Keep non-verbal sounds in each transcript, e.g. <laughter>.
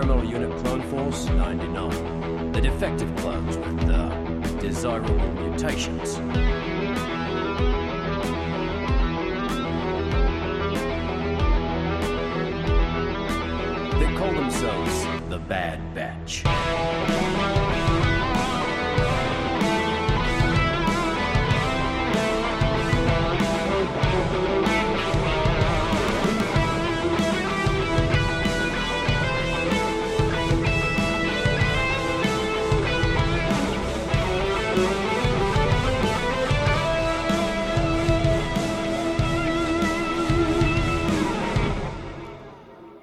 Experimental Unit Clone Force 99. The defective clones with uh, desirable mutations. They call themselves the Bad Batch.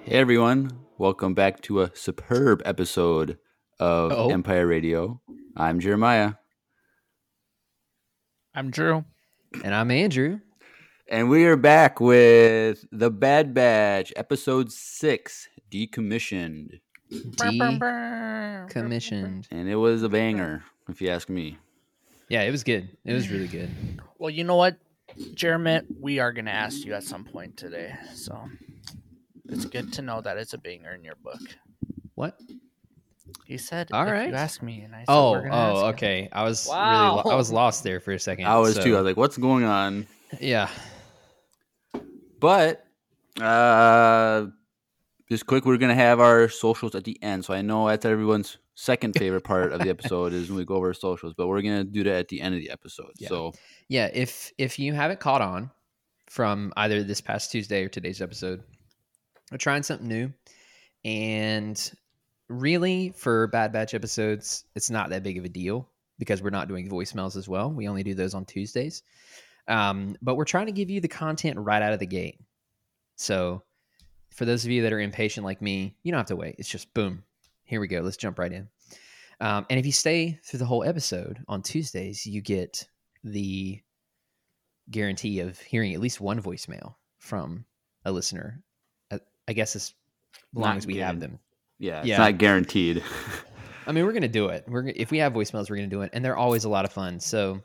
Hey everyone, welcome back to a superb episode of Uh-oh. Empire Radio. I'm Jeremiah, I'm Drew. And I'm Andrew. and we are back with the Bad Batch, episode six, decommissioned, Commissioned. and it was a banger, if you ask me. Yeah, it was good. It was really good. Well, you know what, Jeremy, we are going to ask you at some point today. So it's good to know that it's a banger in your book. What? He said, All if right. you ask me, and I said, Oh, we're gonna ask oh, you. okay. I was Wow. really, lo- I was lost there for a second. I was so- too. I was like, "What's going on?" yeah. But uh, just quick, we're gonna have our socials at the end. So I know that's everyone's second favorite part of the episode is when we go over our socials, but we're gonna do that at the end of the episode. Yeah. So Yeah, if if you haven't caught on from either this past Tuesday or today's episode, we're trying something new. And really for Bad Batch episodes, it's not that big of a deal because we're not doing voicemails as well. We only do those on Tuesdays. Um, but we're trying to give you the content right out of the gate. So for those of you that are impatient like me, you don't have to wait. It's just boom. Here we go. Let's jump right in. Um, and if you stay through the whole episode on Tuesdays, you get the guarantee of hearing at least one voicemail from a listener. I guess as long Not as we have them. yeah, it's not guaranteed. <laughs> I mean, we're gonna do it. We're if we have voicemails, we're gonna do it, and they're always a lot of fun. So,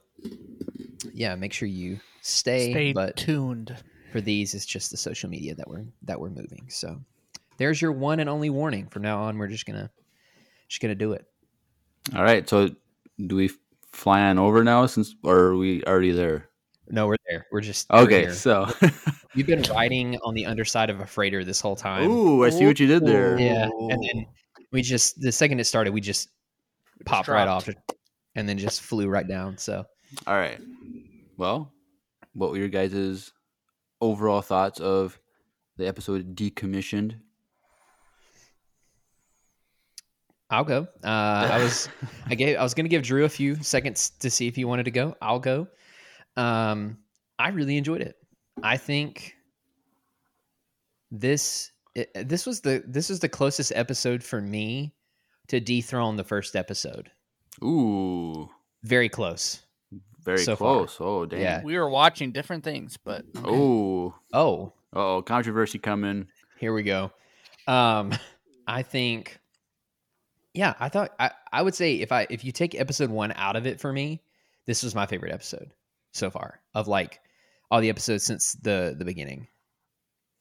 yeah, make sure you stay. Stay but tuned. for these, it's just the social media that we're that we're moving. So, there's your one and only warning. From now on, we're just gonna just gonna do it. All right. So do we fly on over now since or are we already there? No, we're there. We're just we're Okay. So You've <laughs> been riding on the underside of a freighter this whole time. Ooh, I see what you did there. Yeah, and then we just the second it started, we just popped right off, and then just flew right down. So All right. Well, what were your guys' overall thoughts of the episode decommissioned? I'll go. Uh, I was I gave I was gonna give Drew a few seconds to see if he wanted to go. I'll go. Um, I really enjoyed it. I think this it, this was the this was the closest episode for me to dethrone the first episode. Ooh, Very close. very So far. close. Oh, damn. Yeah. We were watching different things, but Oh, Oh, oh, controversy coming. Here we go. Um, I think, yeah, I thought I, I would say if I if you take episode one out of it for me, this was my favorite episode so far of like all the episodes since the the beginning.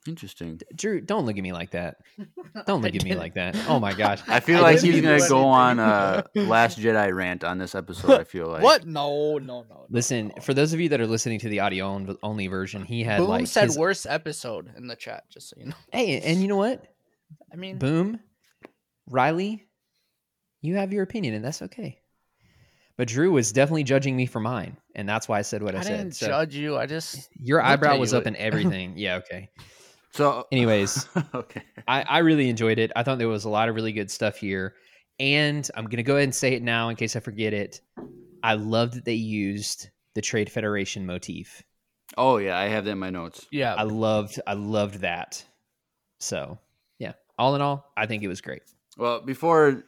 Interesting. Drew, don't look at me like that. <laughs> Don't look at me like that. Oh my gosh. <laughs> I feel I like he's gonna go on uh, a <laughs> Last Jedi rant on this episode. I feel like what? No, no, no. no, Listen, no. for those of you that are listening to the audio only version, he had Boom like said his- worst episode in the chat, just so you know. Hey, and you know what? I mean, Boom, Riley, you have your opinion, and that's okay. But Drew was definitely judging me for mine, and that's why I said what I, said. I said. didn't So judge you. I just your looked at eyebrow you was up like- <laughs> and everything. yeah, okay. So, Anyways, <laughs> okay. I, I really enjoyed it. I thought there was a lot of really good stuff here. And I'm gonna go ahead and say it now in case I forget it. I loved that they used the Trade Federation motif. Oh yeah, I have that in my notes. yeah. I loved I loved that. So yeah. All in all, I think it was great. Well, before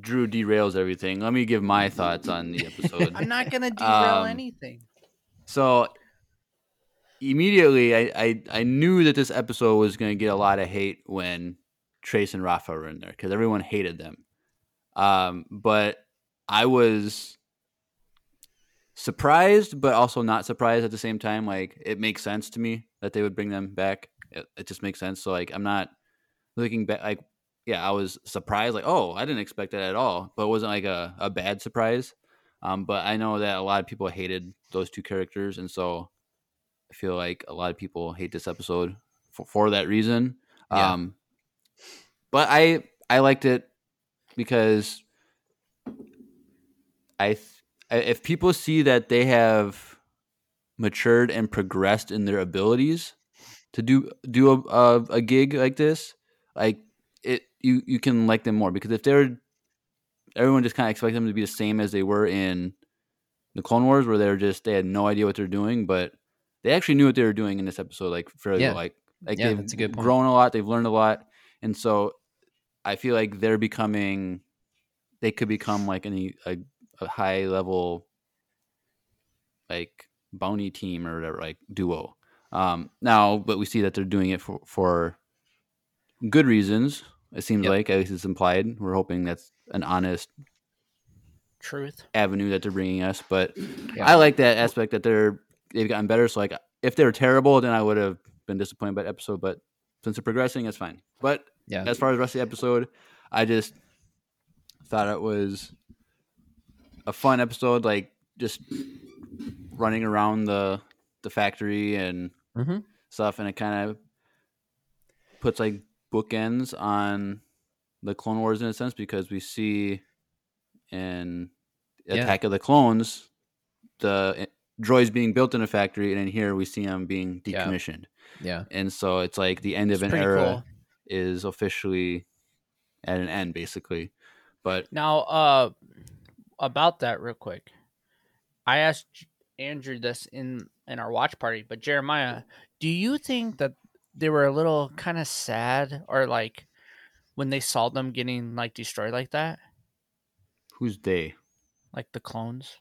Drew derails everything, let me give my thoughts on the episode. I'm not gonna <laughs> derail Um, anything. So immediately, I, I I knew that this episode was going to get a lot of hate when Trace and Rafa were in there because everyone hated them. Um, but I was surprised, but also not surprised at the same time. Like it makes sense to me that they would bring them back. It, it just makes sense. So like I'm not looking back. Like yeah, I was surprised. Like, oh, I didn't expect that at all. But it wasn't like a, a bad surprise. Um, but I know that a lot of people hated those two characters, and so I feel like a lot of people hate this episode for, for that reason. Yeah. Um, but I I liked it because I th- if people see that they have matured and progressed in their abilities to do do a, a, a gig like this, like you you can like them more because if they're everyone just kind of expects them to be the same as they were in the Clone Wars, where they're just they had no idea what they're doing, but they actually knew what they were doing in this episode, like fairly Yeah. well. like like Yeah, they've that's a good point. grown a lot, they've learned a lot, and so I feel like they're becoming they could become like any a, a high level like bounty team or whatever, like duo. Um, now, but we see that they're doing it for for good reasons. It seems Yep. like at least it's implied. We're hoping that's an honest Truth. avenue that they're bringing us. But <clears throat> Yeah. I like that aspect that they're they've gotten better. So like, if they were terrible, then I would have been disappointed by the episode. But since they're progressing, it's fine. But Yeah. as far as the rest of the episode, I just thought it was a fun episode. Like just running around the the factory and Mhm. stuff, and it kind of puts like bookends on the Clone Wars in a sense because we see in Yeah. Attack of the Clones the eh, droids being built in a factory, and in here we see them being decommissioned, Yeah. and so it's like the end of an era cool. is officially at an end, basically. But Now, uh, about that, real quick, I asked Andrew this in in our watch party, but Jeremiah, do you think that they were a little kind of sad, or like when they saw them getting like destroyed like that, who's they? like the clones?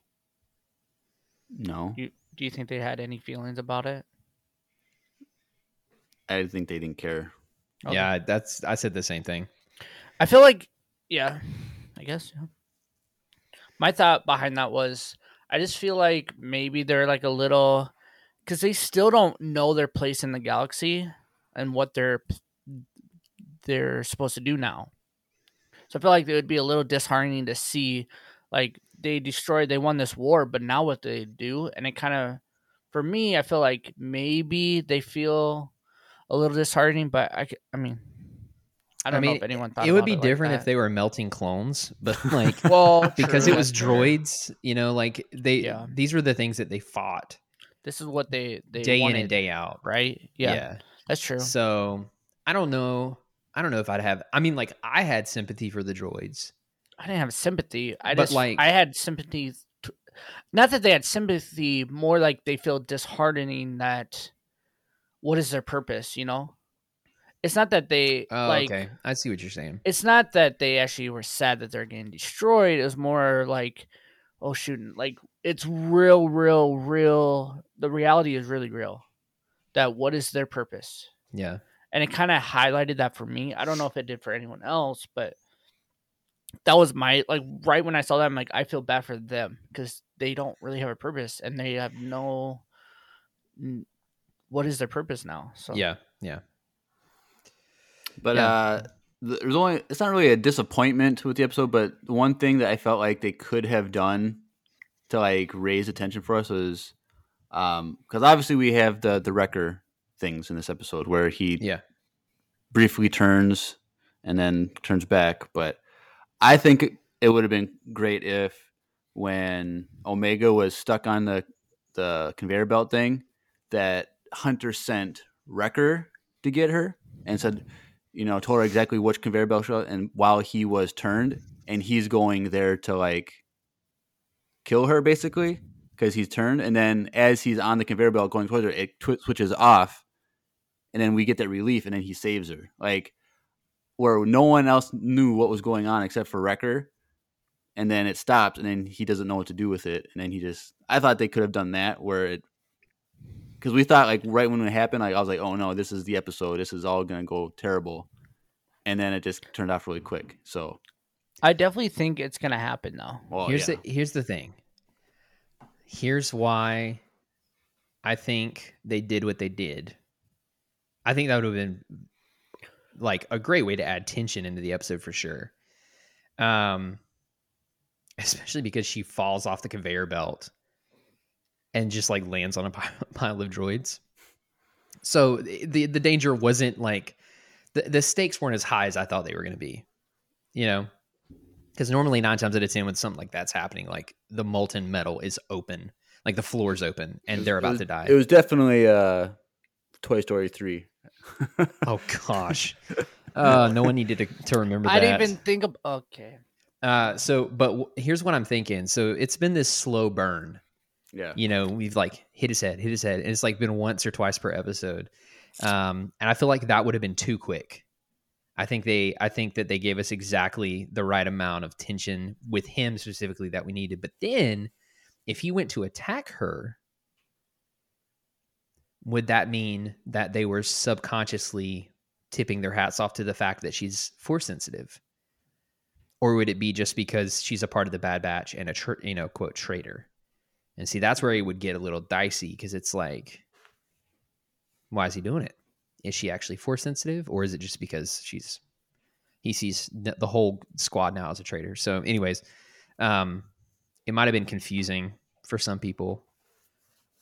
No, You do you think they had any feelings about it? I think they didn't care. Okay. Yeah, that's I said the same thing. I feel like, yeah, I guess. Yeah. My thought behind that was, I just feel like maybe they're like a little, because they still don't know their place in the galaxy and what they're they're supposed to do now. So I feel like it would be a little disheartening to see, like they destroyed, they won this war, but now what they do, and it kind of, for me, I feel like maybe they feel a little disheartening, but I I mean. I don't mean, know if anyone thought it would be like different if they were melting clones, but <laughs> like well <laughs> because true, it was droids, you know, like they Yeah. these were the things that they fought This is what they they day in and day out. right? Yeah, that's true. So I don't know. I don't know if I'd have. I mean, like I had sympathy for the droids. I didn't have sympathy. I But, just like- I had sympathy. t not that they had sympathy, more like they feel disheartening that what is their purpose? You know, it's not that they Oh, like. okay. I see what you're saying. It's not that they actually were sad that they're getting destroyed. It was more like, oh shoot, like it's real, real, real. The reality is really real. That what is their purpose? Yeah. and it kind of highlighted that for me. I don't know if it did for anyone else, but that was my like right when I saw that, I'm like, I feel bad for them because they don't really have a purpose and they have no. n- What is their purpose now? So Yeah. Yeah. But Yeah. uh, there's only it's not really a disappointment with the episode, but one thing that I felt like they could have done to like raise attention for us was um because obviously we have the the wrecker things in this episode where he Yeah. briefly turns and then turns back. But I think it, would have been great if when Omega was stuck on the the conveyor belt thing, that Hunter sent Wrecker to get her and said, you know, told her exactly which conveyor belt shot and while he was turned and he's going there to like kill her basically because he's turned and then as he's on the conveyor belt going towards her it twi- switches off and then we get that relief and then he saves her like where no one else knew what was going on except for Wrecker and then it stops and then he doesn't know what to do with it and then he just I thought they could have done that where it because we thought like right when it happened like I was like oh no this is the episode this is all gonna go terrible and then it just turned off really quick so I definitely think it's gonna happen though. well here's yeah. the here's the thing. Here's why I think they did what they did. I think that would have been like a great way to add tension into the episode for sure. Um, especially because she falls off the conveyor belt and just like lands on a <laughs> pile, of droids. So the the danger wasn't like the the stakes weren't as high as I thought they were going to be. You know, because normally nine times out of ten when something like that's happening, like the molten metal is open, like the floor's open, and they're about was- to die. It was definitely uh, Toy Story three. oh gosh, <laughs> uh, no one needed to, to remember I that. didn't even think of. Okay. Uh, so, but w- here's what I'm thinking. So it's been this slow burn. Yeah. You know, we've like hit his head, hit his head, and it's like been once or twice per episode. Um, and I feel like that would have been too quick. I think they, I think that they gave us exactly the right amount of tension with him specifically that we needed. But then, if he went to attack her, would that mean that they were subconsciously tipping their hats off to the fact that she's force sensitive? or would it be just because she's a part of the Bad Batch and a tr- you know quote traitor? And see, that's where he would get a little dicey because it's like, why is he doing it? Is she actually force sensitive, or is it just because she's he sees the whole squad now as a traitor? So, anyways, um, it might have been confusing for some people,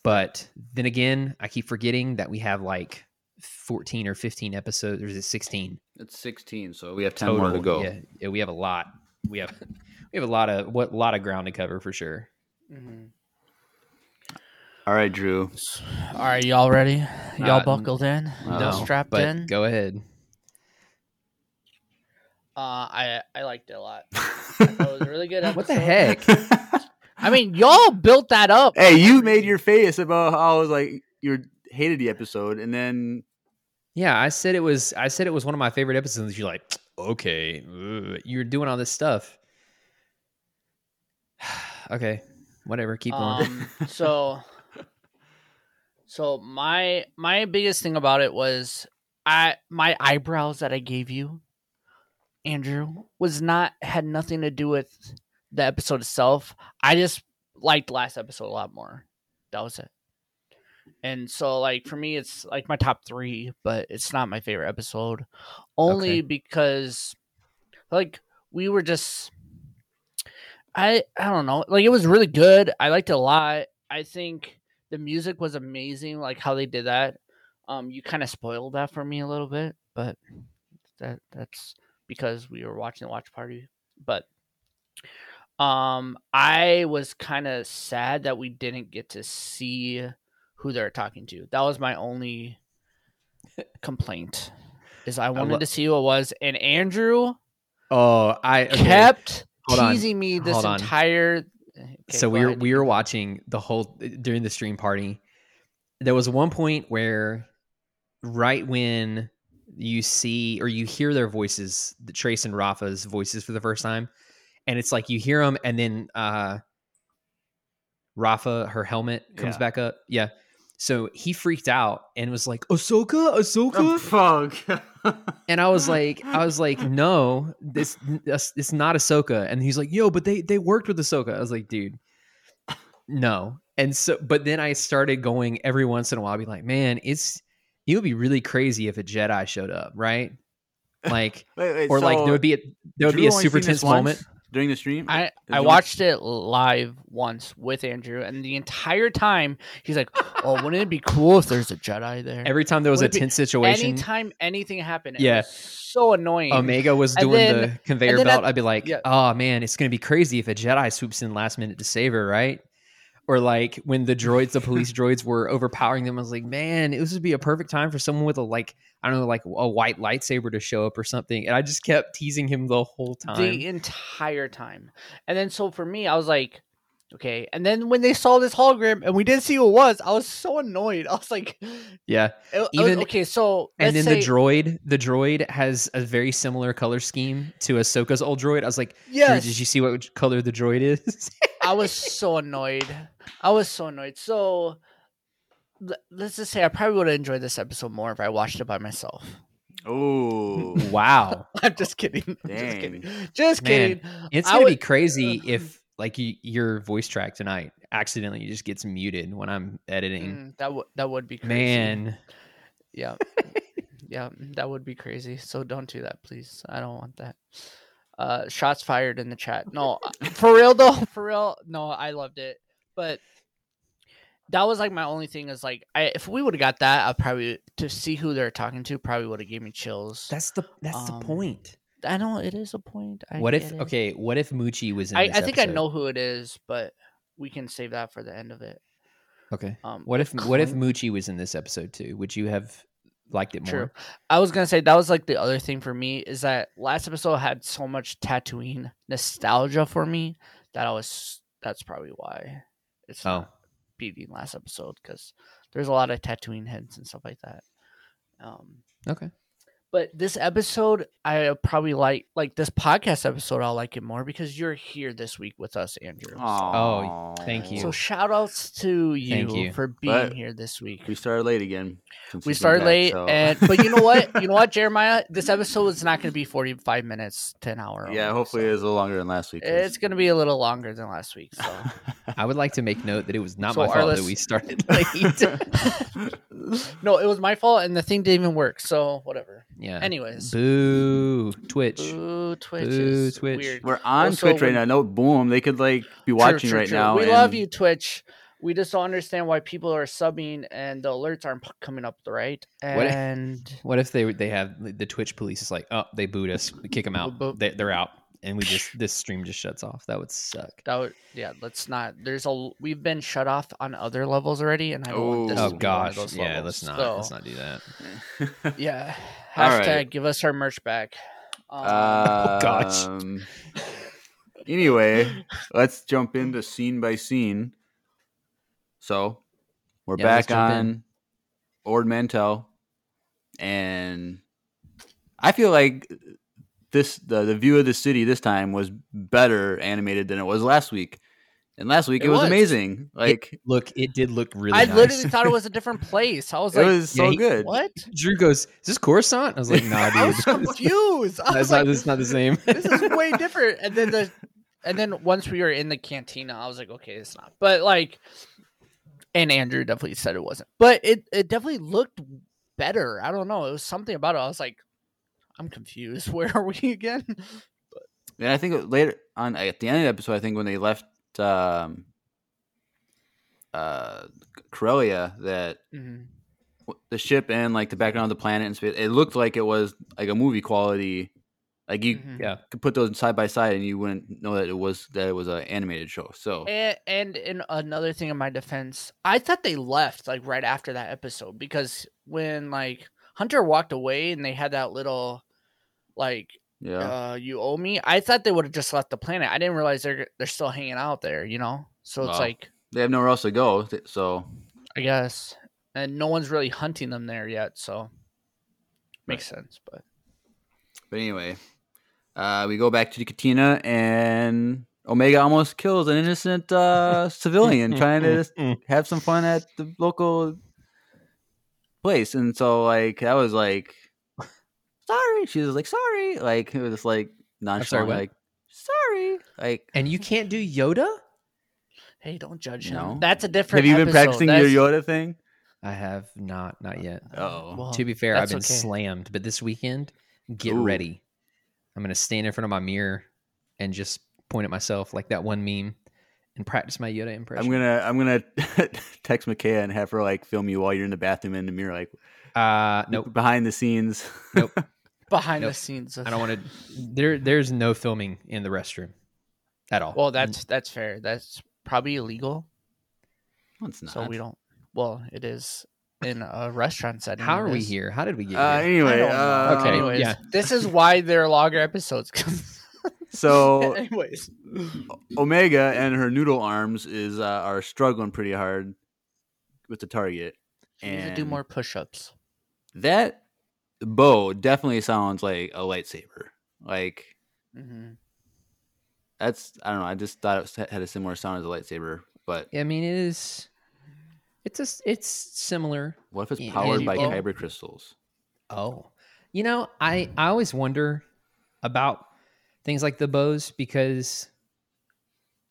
but then again, I keep forgetting that we have like fourteen or fifteen episodes, or is it sixteen? It's sixteen, so we have ten more to go. Yeah, yeah, we have a lot. We have we have a lot of what lot of ground to cover for sure. Mhm. All right, Drew. All right, y'all ready? Y'all Uh, buckled in? no, Y'all strapped But in? go ahead. Uh, I I liked it a lot. I <laughs> it was a really good episode. What the heck? <laughs> I mean, y'all built that up. hey, you made your face about how I was like you hated the episode, and then Yeah, I said it was. I said it was one of my favorite episodes. You're like, <tsk> okay, ugh, you're doing all this stuff. <sighs> okay, whatever. Keep going. Um, so, <laughs> so my my biggest thing about it was I my eyebrows that I gave you, Andrew, was not had nothing to do with the episode itself. I just liked last episode a lot more. That was it. And so, like for me, it's like my top three, but it's not my favorite episode, only Okay. because, like, we were just I I don't know. Like it was really good. I liked it a lot. I think the music was amazing. Like how they did that. Um, you kind of spoiled that for me a little bit, but that that's because we were watching the watch party. But um, I was kind of sad that we didn't get to see who they're talking to. That was my only <laughs> complaint. Is I wanted lo- to see who it was, and Andrew oh, I okay. kept Hold on. teasing me this Hold on. Okay, so we were ahead. we were watching the whole during the stream party. There was one point where, right when you see or you hear their voices, the Trace and Rafa's voices for the first time, and it's like you hear them, and then uh, Rafa, her helmet comes Yeah. back up. Yeah. So he freaked out and was like, "Ahsoka, Ahsoka," oh, fuck. <laughs> and I was like, I was like, no, this this it's not Ahsoka. And he's like, yo, but they they worked with Ahsoka. I was like, dude, no. And so, but then I started going every once in a while, I'd be like, man, it's it would be really crazy if a Jedi showed up, right? Like, <laughs> Wait, wait, or like there would be a there would Drew be a super tense moment. During the stream. I I watched it live once with Andrew, and the entire time he's like, "Oh, wouldn't it be cool if there's a Jedi there?" Every time there was a Would it be- tense situation, Anytime anything happened, Yeah. it was so annoying. Omega was And doing then- the conveyor belt, at- I'd be like, yeah. oh man, it's gonna be crazy if a Jedi swoops in last minute to save her, right? Or like when the droids, the police <laughs> droids were overpowering them, I was like, man, this would be a perfect time for someone with a like, I don't know, like a white lightsaber to show up or something. And I just kept teasing him the whole time. the entire time. And then so for me, I was like, okay. And then when they saw this hologram and we didn't see who it was, I was so annoyed. <laughs> I was like, yeah. it- it was- Even- okay, so And then let's the droid, the droid has a very similar color scheme to Ahsoka's old droid. I was like, yeah, did you see what color the droid is? I was <laughs> so annoyed. I was so annoyed. So let's just say I probably would have enjoyed this episode more if I watched it by myself. Oh, <laughs> wow. <laughs> I'm just kidding. I'm Just kidding. Just Man, kidding. It's gonna be would- crazy <laughs> if like you, your voice track tonight accidentally just gets muted when I'm editing. Mm, that would that would be crazy. Man, Yeah. Yeah, that would be crazy. So don't do that, please. I don't want that. Uh, shots fired in the chat. No, for real though, for real. No, I loved it, but that was like my only thing. Is like, I if we would have got that, I probably to see who they're talking to probably would have gave me chills. That's the that's Um, the point. I know it is a point. I What if it. okay? What if Moochie was in? I, this I think I know who it is, but we can save that for the end of it. Okay. Um, What if what if Clint- Moochie was in this episode too? Would you have liked it True. more? I was gonna say that was like the other thing for me is that last episode had so much Tatooine nostalgia for me that I was. That's probably why it's Oh. not beating last episode because there's a lot of Tatooine hints and stuff like that. Um, Okay. But this episode, I uh, probably like like this podcast episode. I'll like it more because you're here this week with us, Andrew. So- Oh, thank you. So shout outs to you, you. for being But here this week. We started late again. We he's started back, late, so- and but you know what? <laughs> You know what, Jeremiah? This episode is not going to be forty-five minutes to an hour. yeah, only, hopefully so it's a little longer than last week. 'cause- it's going to be a little longer than last week. So <laughs> I would like to make note that it was not So my fault lis- that we started <laughs> late. no, it was my fault, and the thing didn't even work. So whatever. Yeah. Anyways, Boo Twitch. Boo, Twitch Boo, is Twitch. weird. We're on Also, Twitch right when- now. No, boom. They could like be watching true, right true. now. We and- love you, Twitch. We just don't understand why people are subbing and the alerts aren't p- coming up right. What- And What if they they have the Twitch police is like, oh, they boot us, we kick them out, Boop, boop. they, they're out, and we just <laughs> this stream just shuts off. That would suck. that would, yeah, let's not. There's a we've been shut off on other levels already, and I don't want this Oh, Oh to be one of oh, gosh, those yeah, let's not So, let's not do that. <laughs> Yeah, All hashtag right. give us our merch back. Um, Uh, <laughs> gosh. Anyway, <laughs> let's jump into scene by scene. So we're Yeah, back jump in. on Ord Mantell, and I feel like this the the view of the city this time was better animated than it was last week. And last week it, It was, was. amazing. Like Look, it did look really. Good. I nice. literally thought it was a different <laughs> place. I was it like, was so yeah, he- good. what? Drew goes, "Is this Coruscant?" I was like, "Nah, dude, <laughs> I was <laughs> confused. I that's was not like, this is not the same." this is way different. And then the and then once we were in the cantina, I was like, okay, it's not. But like, and Andrew definitely said it wasn't. But it it definitely looked better. I don't know. It was something about it. I was like, I'm confused. Where are we again? And I think later on at the end of the episode, I think when they left um, uh, Corellia, that Mhm. the ship and like the background of the planet and space, it looked like it was like a movie quality. Like you Mhm. yeah, could put those side by side and you wouldn't know that it was that it was an animated show. So And, and in another thing in my defense, I thought they left like right after that episode because when like Hunter walked away and they had that little like yeah, uh, you owe me. I thought they would have just left the planet. I didn't realize they're they're still hanging out there. You know, so it's Wow. like they have nowhere else to go. So I guess, and no one's really hunting them there yet. So makes sense. But But anyway, uh, we go back to the cantina, and Omega almost kills an innocent uh, <laughs> civilian trying to just <laughs> have some fun at the local place. And so, like, that was like, sorry. She was like, sorry. Like, it was just like nonchalant, what? like, sorry. Like, and you can't do Yoda. hey, don't judge him. No. That's a different. have you been episode. practicing That's- your Yoda thing? I have not, not yet. Oh, Well, to be fair, I've been okay. slammed, but this weekend, get Ooh. ready. I'm gonna stand in front of my mirror and just point at myself like that one meme and practice my Yoda impression. I'm gonna I'm gonna <laughs> text Makaya and have her like film you while you're in the bathroom in the mirror, like Uh, nope, behind the scenes. nope. <laughs> behind the scenes. Of, I don't want to. <laughs> There, there's no filming in the restroom at all. Well, that's that's fair. That's probably illegal. No, it's not. So we don't. Well, it is in a restaurant setting. How are we here? How did we get Uh, here? anyway, I don't know. uh, Okay, Anyways, yeah. this is why they're longer episodes. <laughs> so <laughs> anyways, Omega and her noodle arms is uh, are struggling pretty hard with the target, we need to and do more push-ups. that bow definitely sounds like a lightsaber. Like hmm that's I don't know. I just thought it was- had a similar sound as a lightsaber, but I mean, it is. It's a. It's similar. what if it's powered and by you- kyber crystals? Oh, you know, I I always wonder about things like the bows because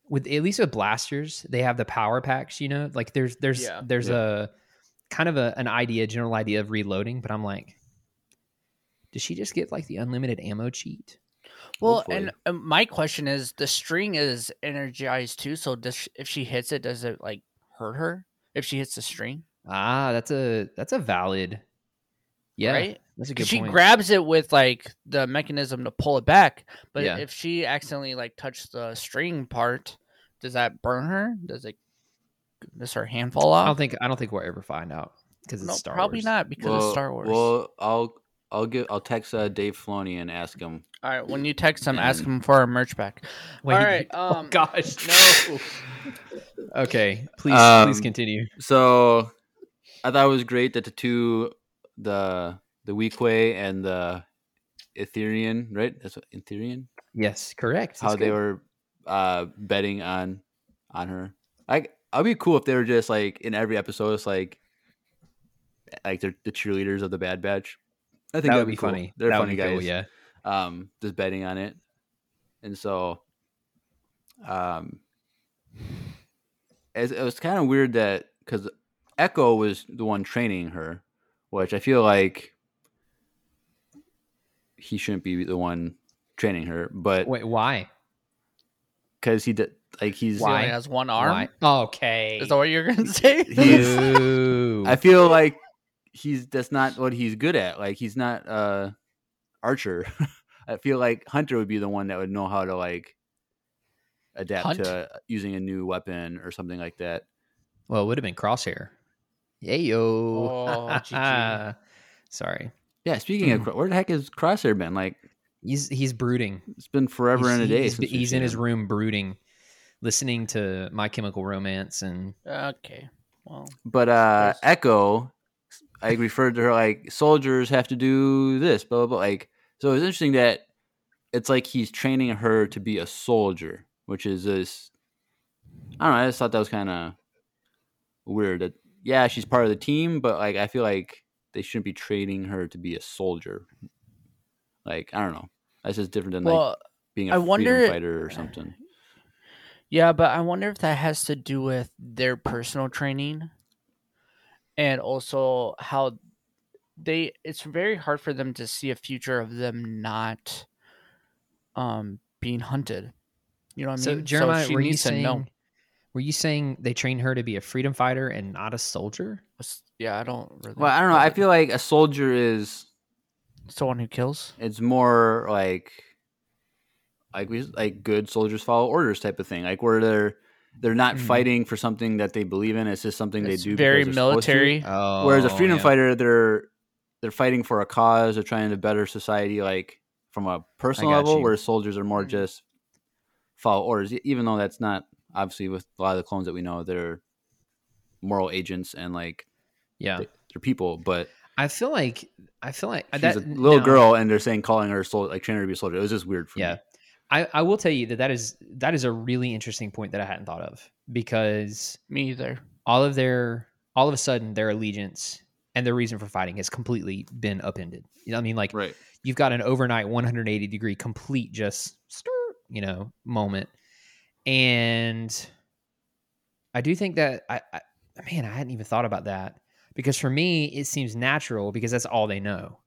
with at least with blasters, they have the power packs. You know, like there's there's Yeah. there's Yeah. a kind of a, an idea, general idea of reloading, but I'm like, Does she just get like the unlimited ammo cheat? Well, Hopefully. and uh, my question is, the string is energized too. So does sh- if she hits it, does it like hurt her if she hits the string? Ah, that's a that's a valid. Yeah, right. that's a good she point. grabs it with like the mechanism to pull it back, but Yeah. if she accidentally like touched the string part, does that burn her? Does it? Does her hand fall off? I don't think I don't think we'll ever find out because it's no, Star probably Wars. not because well, of Star Wars. Well, I'll I'll give I'll text uh, Dave Filoni and ask him. All right, when you text him, ask him for our merch back. Wait, All right, <laughs> oh um, gosh, no. <laughs> okay, please Um, please continue. So I thought it was great that the two the the Weequay and the Ithorian, right? That's what Ithorian. Yes, correct. How That's they good. were uh betting on on her. I I'd be cool if they were just like in every episode, it's like like they're the cheerleaders of the Bad Batch. I think that that'd would be cool. funny. They're that funny would guys. cool, yeah. um, just betting on it, and so um, it, it was kind of weird that because Echo was the one training her, which I feel like he shouldn't be the one training her, but Wait, why? because he did like he's He only Why? has one arm. Why? Okay. Is that what you're gonna say? I feel like he's that's not what he's good at. Like he's not uh archer. <laughs> I feel like Hunter would be the one that would know how to like adapt Hunt? to using a new weapon or something like that. well, it would have been Crosshair. Yayo. Oh, <laughs> Sorry. Yeah, speaking Hmm. of where the heck has Crosshair been? Like He's he's brooding. it's been forever he's, and a day. He's, since he's in his room brooding, listening to My Chemical Romance, and okay. Well, But uh Echo, I referred to her like soldiers have to do this, blah blah blah. Like so, it's interesting that it's like he's training her to be a soldier, which is this. I don't know. I just thought that was kind of weird. That yeah, she's part of the team, but like I feel like they shouldn't be training her to be a soldier. Like I don't know. That's just different than like being a I freedom wonder- fighter or something. yeah, but I wonder if that has to do with their personal training, and also how they. It's very hard for them to see a future of them not, um, being hunted. You know what I so mean? Jeremiah, she were you needs to saying? know. Were you saying they trained her to be a freedom fighter and not a soldier? Yeah, I don't. Really Well, I don't know. I feel like a soldier is someone who kills. it's more like like we like good soldiers follow orders type of thing like where they're they're not Mhm. fighting for something that they believe in it's just something It's they do very because they're supposed to. military. Oh, whereas a freedom yeah. fighter they're they're fighting for a cause they're trying to better society like from a personal level you. whereas soldiers are more Mhm. just follow orders even though that's not obviously with a lot of the clones that we know they're moral agents and like Yeah, they- they're people but I feel like I feel like she's that a little now- girl and they're saying calling her a soldier like training her to be a soldier it was just weird for Yeah. me I, I will tell you that that is that is a really interesting point that I hadn't thought of because Me either. all of their all of a sudden their allegiance and their reason for fighting has completely been upended. You know, I mean, like right you've got an overnight 180 degree complete just stir, you know moment, and I do think that I, I man I hadn't even thought about that because for me it seems natural because that's all they know.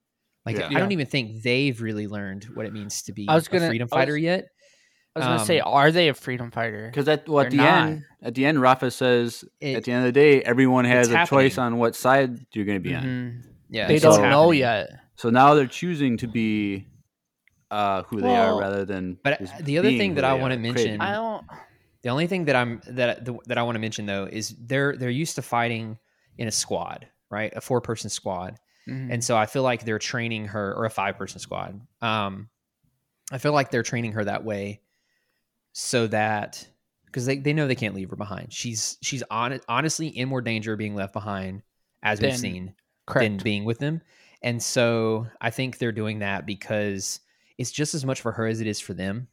Like Yeah. I don't even think they've really learned what it means to be I was gonna- a freedom I was- fighter yet. I was gonna say, Um, are they a freedom fighter? Because at well, at They're the not. end, at the end, Rafa says It- at the end of the day, everyone has it's a choice on what side you're going to be on. Mhm. Yeah, They it's don't know yet. So now they're choosing to be uh, who they are rather than. But the other being thing that I want to mention, craving. I don't. the only thing that I'm that the, that I want to mention though is they're they're used to fighting in a squad, right? A four person squad, mhm. and so I feel like they're training her or a five person squad. Um, I feel like they're training her that way so that because they, they know they can't leave her behind. She's she's on, honestly in more danger of being left behind, as we've Than- seen, than being with them. And so I think they're doing that because it's just as much for her as it is for them.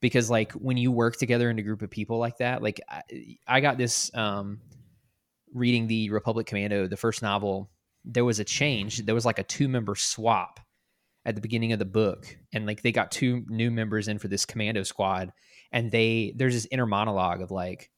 Because like when you work together in a group of people like that, like I, I got this um, reading the Republic Commando, the first novel. There was a change. There was like a two member swap at the beginning of the book, and like they got two new members in for this commando squad, and they there's this inner monologue of like,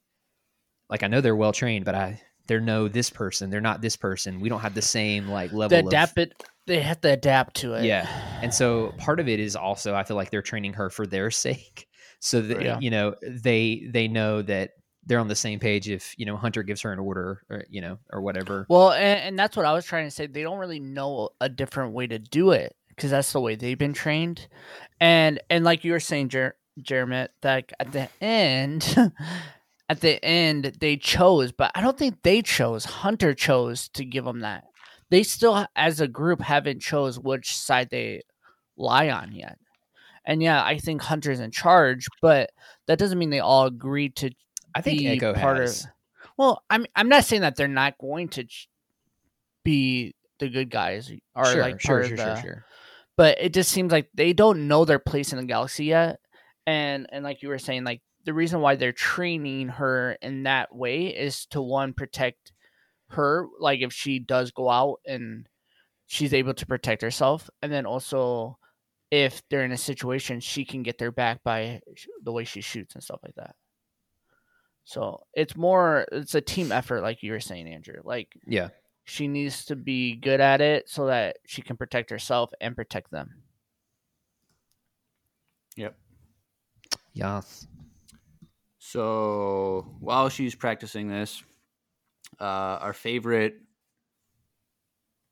like I know they're well trained, but I they're no this person, they're not this person. We don't have the same like level The of adapt it. They have to adapt to it. yeah. And so part of it is also I feel like they're training her for their <laughs> sake, so that Yeah. you know they they know that they're on the same page. If you know Hunter gives her an order, or you know, or whatever. Well, and, and that's what I was trying to say. They don't really know a different way to do it because that's the way they've been trained. And and like you were saying, Jer- Jeremy, that at the end, <laughs> at the end they chose, but I don't think they chose. Hunter chose to give them that. They still, as a group, haven't chose which side they lie on yet. And yeah, I think Hunter's in charge, but that doesn't mean they all agreed to I think Echo part has. of. Well, I'm I'm not saying that they're not going to ch- be the good guys or sure, like sure, sure, the, sure, sure. but it just seems like they don't know their place in the galaxy yet. And and like you were saying, like the reason why they're training her in that way is to one protect her, like if she does go out and she's able to protect herself, and then also if they're in a situation, she can get their back by the way she shoots and stuff like that. So it's more, it's a team effort, like you were saying, Andrew. Like Yeah. she needs to be good at it so that she can protect herself and protect them. Yep. Yes. So while she's practicing this, uh, our favorite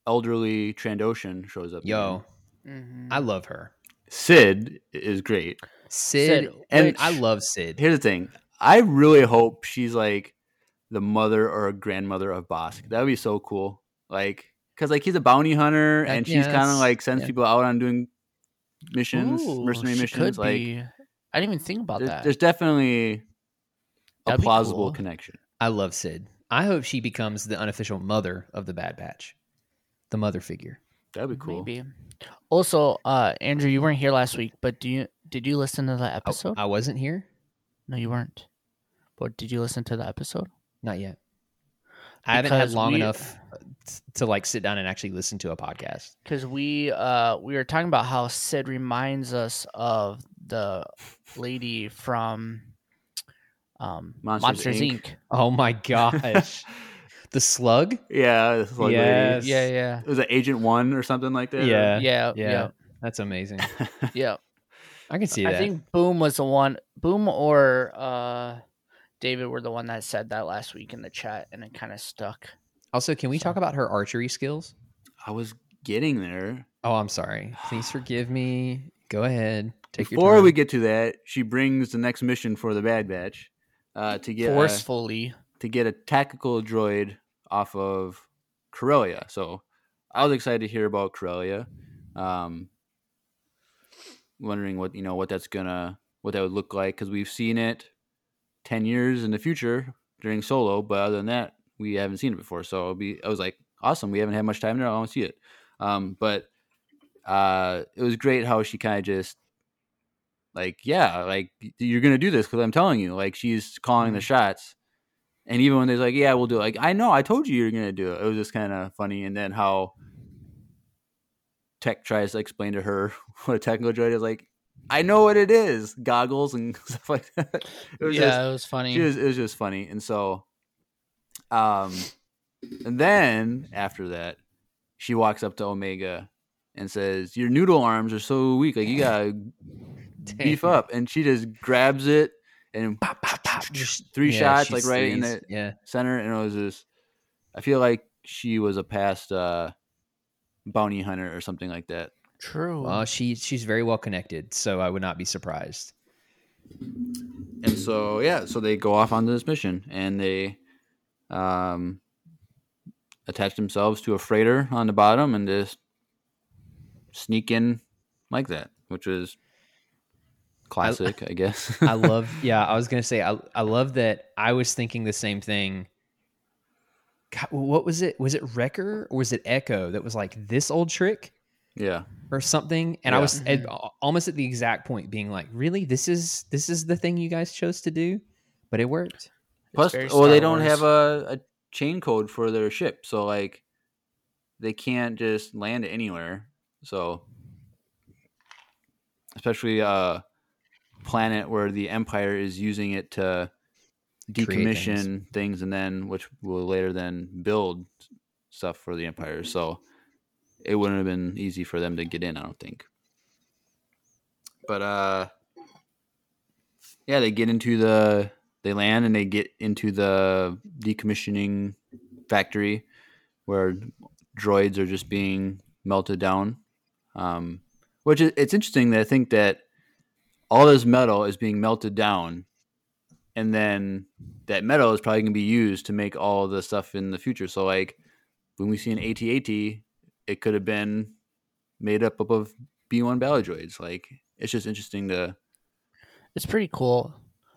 elderly Trandoshan shows up. Yo, Mm-hmm. I love her. Cid is great. Cid, Cid, and and I love Cid. Here's the thing. I really hope she's like the mother or grandmother of Bossk. That would be so cool. Like, cause like he's a bounty hunter and she's kind of like sends yeah. people out on doing missions, Ooh, mercenary she missions. could Like, be. I didn't even think about there's, that. there's definitely a That'd be plausible cool. connection. I love Cid. I hope she becomes the unofficial mother of the Bad Batch, the mother figure. That'd be cool. Maybe. Also, uh, Andrew, you weren't here last week, but do you did you listen to the I- episode? I wasn't here, no, you weren't. But did you listen to the episode? not yet. I haven't had Because long we- enough uh, t- to like sit down and actually listen to a podcast. Because we uh we were talking about how Cid reminds us of the lady from um Monsters, Monsters, Inc. Inc. Oh my gosh, <laughs> the slug. Yeah, this like lady. Yes. Yeah, yeah, It was an Agent One or something like that. Yeah. yeah, Yeah, yeah, that's amazing. <laughs> yeah. I can see that. I think Boom was the one. Boom or uh, David were the one that said that last week in the chat, and it kind of stuck. also, can we talk about her archery skills? I was getting there. Oh, I'm sorry. Please forgive me. Go ahead. Take your Before time. we get to that, she brings the next mission for the Bad Batch uh, to get a, Forcefully, to get a tactical droid off of Corellia. So I was excited to hear about Corellia. Um, wondering what you know what that's gonna what that would look like because we've seen it ten years in the future during Solo, but other than that, we haven't seen it before. So it'll be I was like, awesome. We haven't had much time there. I want to see it. Um, but uh, it was great how she kind of just like, yeah, like you're gonna do this because I'm telling you. Like she's calling the shots. And even when they're like, "Yeah, we'll do it," like I know, I told you you're gonna do it. It was just kind of funny. And then how Tech tries to explain to her <laughs> what a technical droid is. Like, I know what it is, goggles and <laughs> stuff like that. It was yeah, just, it was funny. she was, it was just funny. And so, um, and then after that, she walks up to Omega and says, "Your noodle arms are so weak. Like you gotta <laughs> beef up." And she just grabs it and pop, pop, pop, Just- three yeah, shots like right in the Yeah. center, and it was just. I feel like she was a past uh, bounty hunter or something like that. True. Well, she she's very well connected, so I would not be surprised. And so yeah, so they go off on this mission and they um attach themselves to a freighter on the bottom and just sneak in like that, which is classic, I, guess. I <laughs> love. Yeah, I was gonna say I I love that. I was thinking the same thing. God, what was it? Was it Wrecker or was it Echo that was like this old trick yeah. Or something? And I was at, mm-hmm. almost at the exact point, being like, "Really? This is this is the thing you guys chose to do?" But it worked. Plus, very well, they don't Wars. have a, a chain code for their ship, so like they can't just land anywhere. So, especially a planet where the Empire is using it to Create things. decommission things. and then which will later then build stuff for the empire. So it wouldn't have been easy for them to get in, I don't think. But uh yeah, they get into the they land and they get into the decommissioning factory where droids are just being melted down. Um which is it's interesting that I think that all this metal is being melted down and then that metal is probably going to be used to make all the stuff in the future. So like when we see an AT-AT, it could have been made up of B1 battle droids. Like it's just interesting to It's pretty cool.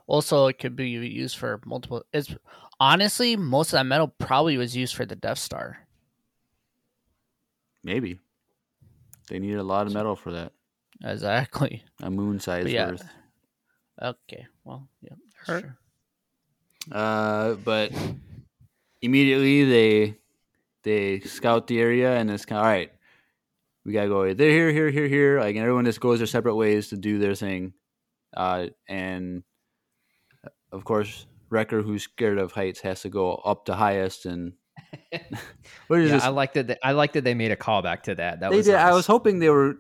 Also, it could be used for multiple. It's honestly most of that metal probably was used for the Death Star. maybe they needed a lot of metal for that. Exactly. <laughs> A moon size But yeah. worth. Okay. Well, yeah. that's Alright. true. Uh, but immediately they they scout the area and it's kind of all right. We gotta go there, here, here, here, here. Like and everyone just goes their separate ways to do their thing. Uh, and of course, Wrecker, who's scared of heights, has to go up to highest. And <laughs> what is Yeah, this? I like that. They, I like that they made a callback to that. That they was did. I was hoping they were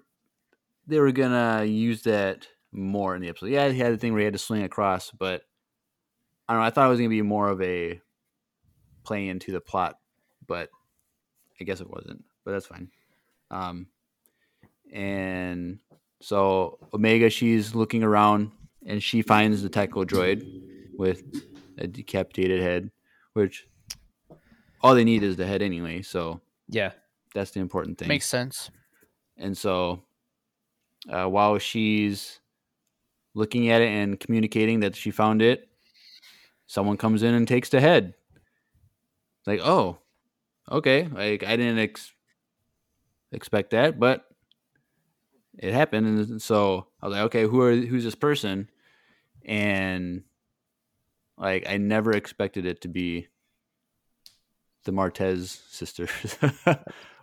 they were gonna use that more in the episode. Yeah, he had the thing where he had to swing across, but I don't know. I thought it was gonna be more of a play into the plot, but I guess it wasn't. But that's fine. Um, and so Omega, she's looking around and she finds the tactical droid with a decapitated head, which all they need is the head anyway. So Yeah. that's the important thing. Makes sense. And so uh, while she's looking at it and communicating that she found it, someone comes in and takes the head. Like, oh, okay. Like I didn't ex- expect that, but it happened. And so I was like, okay, who are who's this person? And like I never expected it to be the Martez sisters. <laughs>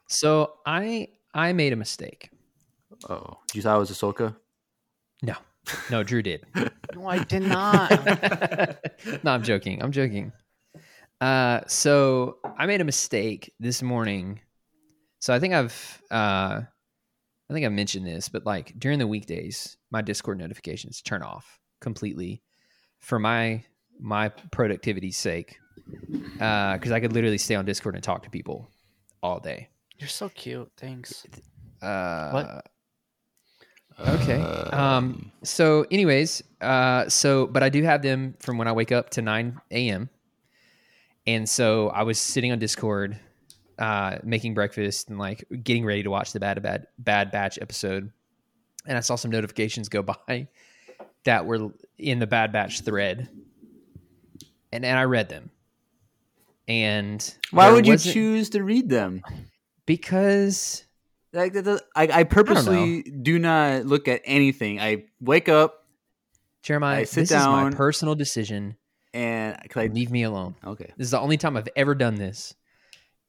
So I I made a mistake. oh, you thought it was Ahsoka? No, no, Drew did. <laughs> No, I did not. <laughs> no, I'm joking. I'm joking. Uh, so I made a mistake this morning. So I think I've, uh, I think I've mentioned this, but like during the weekdays, my Discord notifications turn off completely for my my productivity's sake. Uh, because I could literally stay on Discord and talk to people all day. You're so cute. Thanks. Uh, Okay. Um. So, anyways, uh, so but I do have them from when I wake up to nine a.m. And so I was sitting on Discord, uh, making breakfast and like getting ready to watch the Bad Bad Bad Batch episode, and I saw some notifications go <laughs> by that were in the Bad Batch thread, and and I read them. And Why would you choose to read them? Because Like I, I purposely do not look at anything. I wake up Jeremiah, I sit this is down- my personal decision. And I, Leave me alone. okay. This is the only time I've ever done this,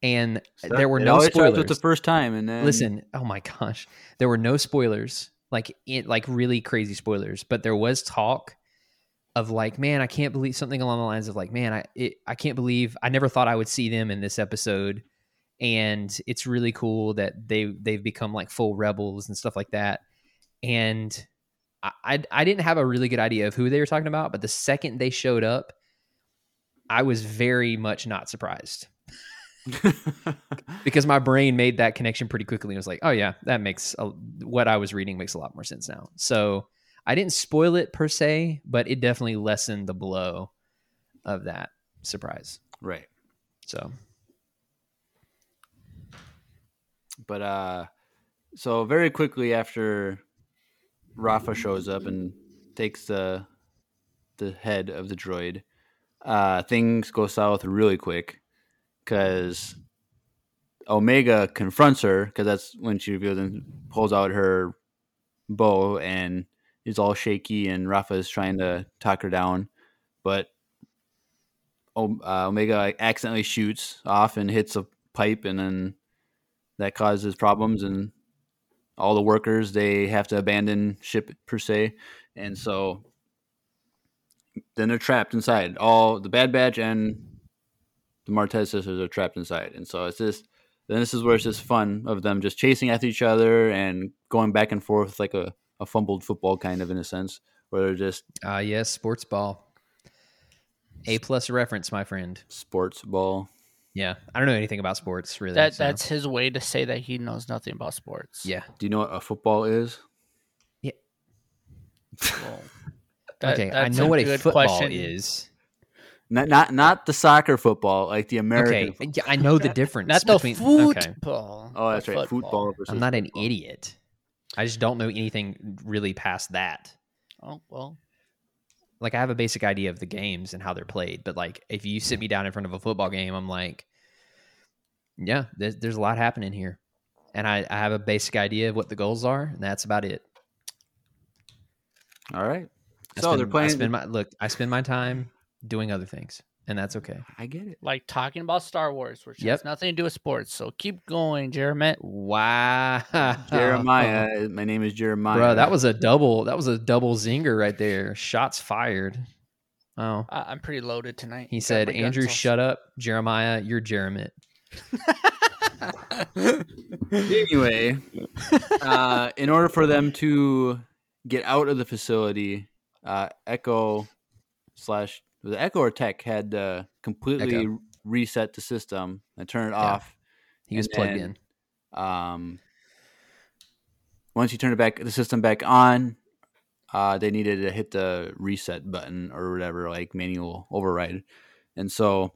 and So there were no spoilers. with the first time, and then Listen, oh my gosh, there were no spoilers, like it, like really crazy spoilers, but there was talk of like, man, I can't believe something along the lines of like, man, I it, I can't believe I never thought I would see them in this episode, and it's really cool that they they've become like full rebels and stuff like that, and. I, I didn't have a really good idea of who they were talking about, but the second they showed up, I was very much not surprised <laughs> because my brain made that connection pretty quickly. It was like, oh yeah, that makes a, what I was reading makes a lot more sense now. So I didn't spoil it per se, but it definitely lessened the blow of that surprise. right. So But uh, so very quickly after Rafa shows up and takes the the head of the droid, uh, things go south really quick because Omega confronts her because that's when she reveals and pulls out her bow and is all shaky and Rafa is trying to talk her down, but uh, Omega accidentally shoots off and hits a pipe and then that causes problems and all the workers they have to abandon ship per se and so then they're trapped inside. All the Bad Batch and the Martez sisters are trapped inside, and so it's just then this is where it's just fun of them just chasing after each other and going back and forth like a, a fumbled football kind of in a sense, where they're just Ah, yes, sports ball. A plus reference, my friend. sports ball. Yeah, I don't know anything about sports really. That so- that's his way to say that he knows nothing about sports. yeah. Do you know what a football is? Well, <laughs> that- okay, I that's know what a good football question. is. Not not not the soccer football, like the American. Okay, yeah, I know the <laughs> difference Not the between. Okay, football. Oh, that's right. Football versus. I'm not an football. idiot. I just don't know anything really past that. Oh well, Like I have a basic idea of the games and how they're played, but like if you sit me down in front of a football game, I'm like, yeah, there's, there's a lot happening here, and I, I have a basic idea of what the goals are, and that's about it. All right. I So spend, they're playing. I spend my look. I spend my time doing other things, and that's okay. I get it. like talking about Star Wars, which Yep. has nothing to do with sports. So keep going, Jeremiah. Wow, <laughs> Jeremiah. My name is Jeremiah. bro, that was a double. That was a double zinger right there. Shots fired. Oh, I, I'm pretty loaded tonight. he Got said, my guns "Andrew, shut up, Jeremiah. You're Jeremiah." <laughs> anyway, uh, in order for them to get out of the facility, uh, Echo slash it Echo or Tech had to completely Echo. reset the system and turn it Yeah. off. He was plugged then- in. Um, once you turn it back, the system back on, uh, they needed to hit the reset button or whatever, like manual override. And so,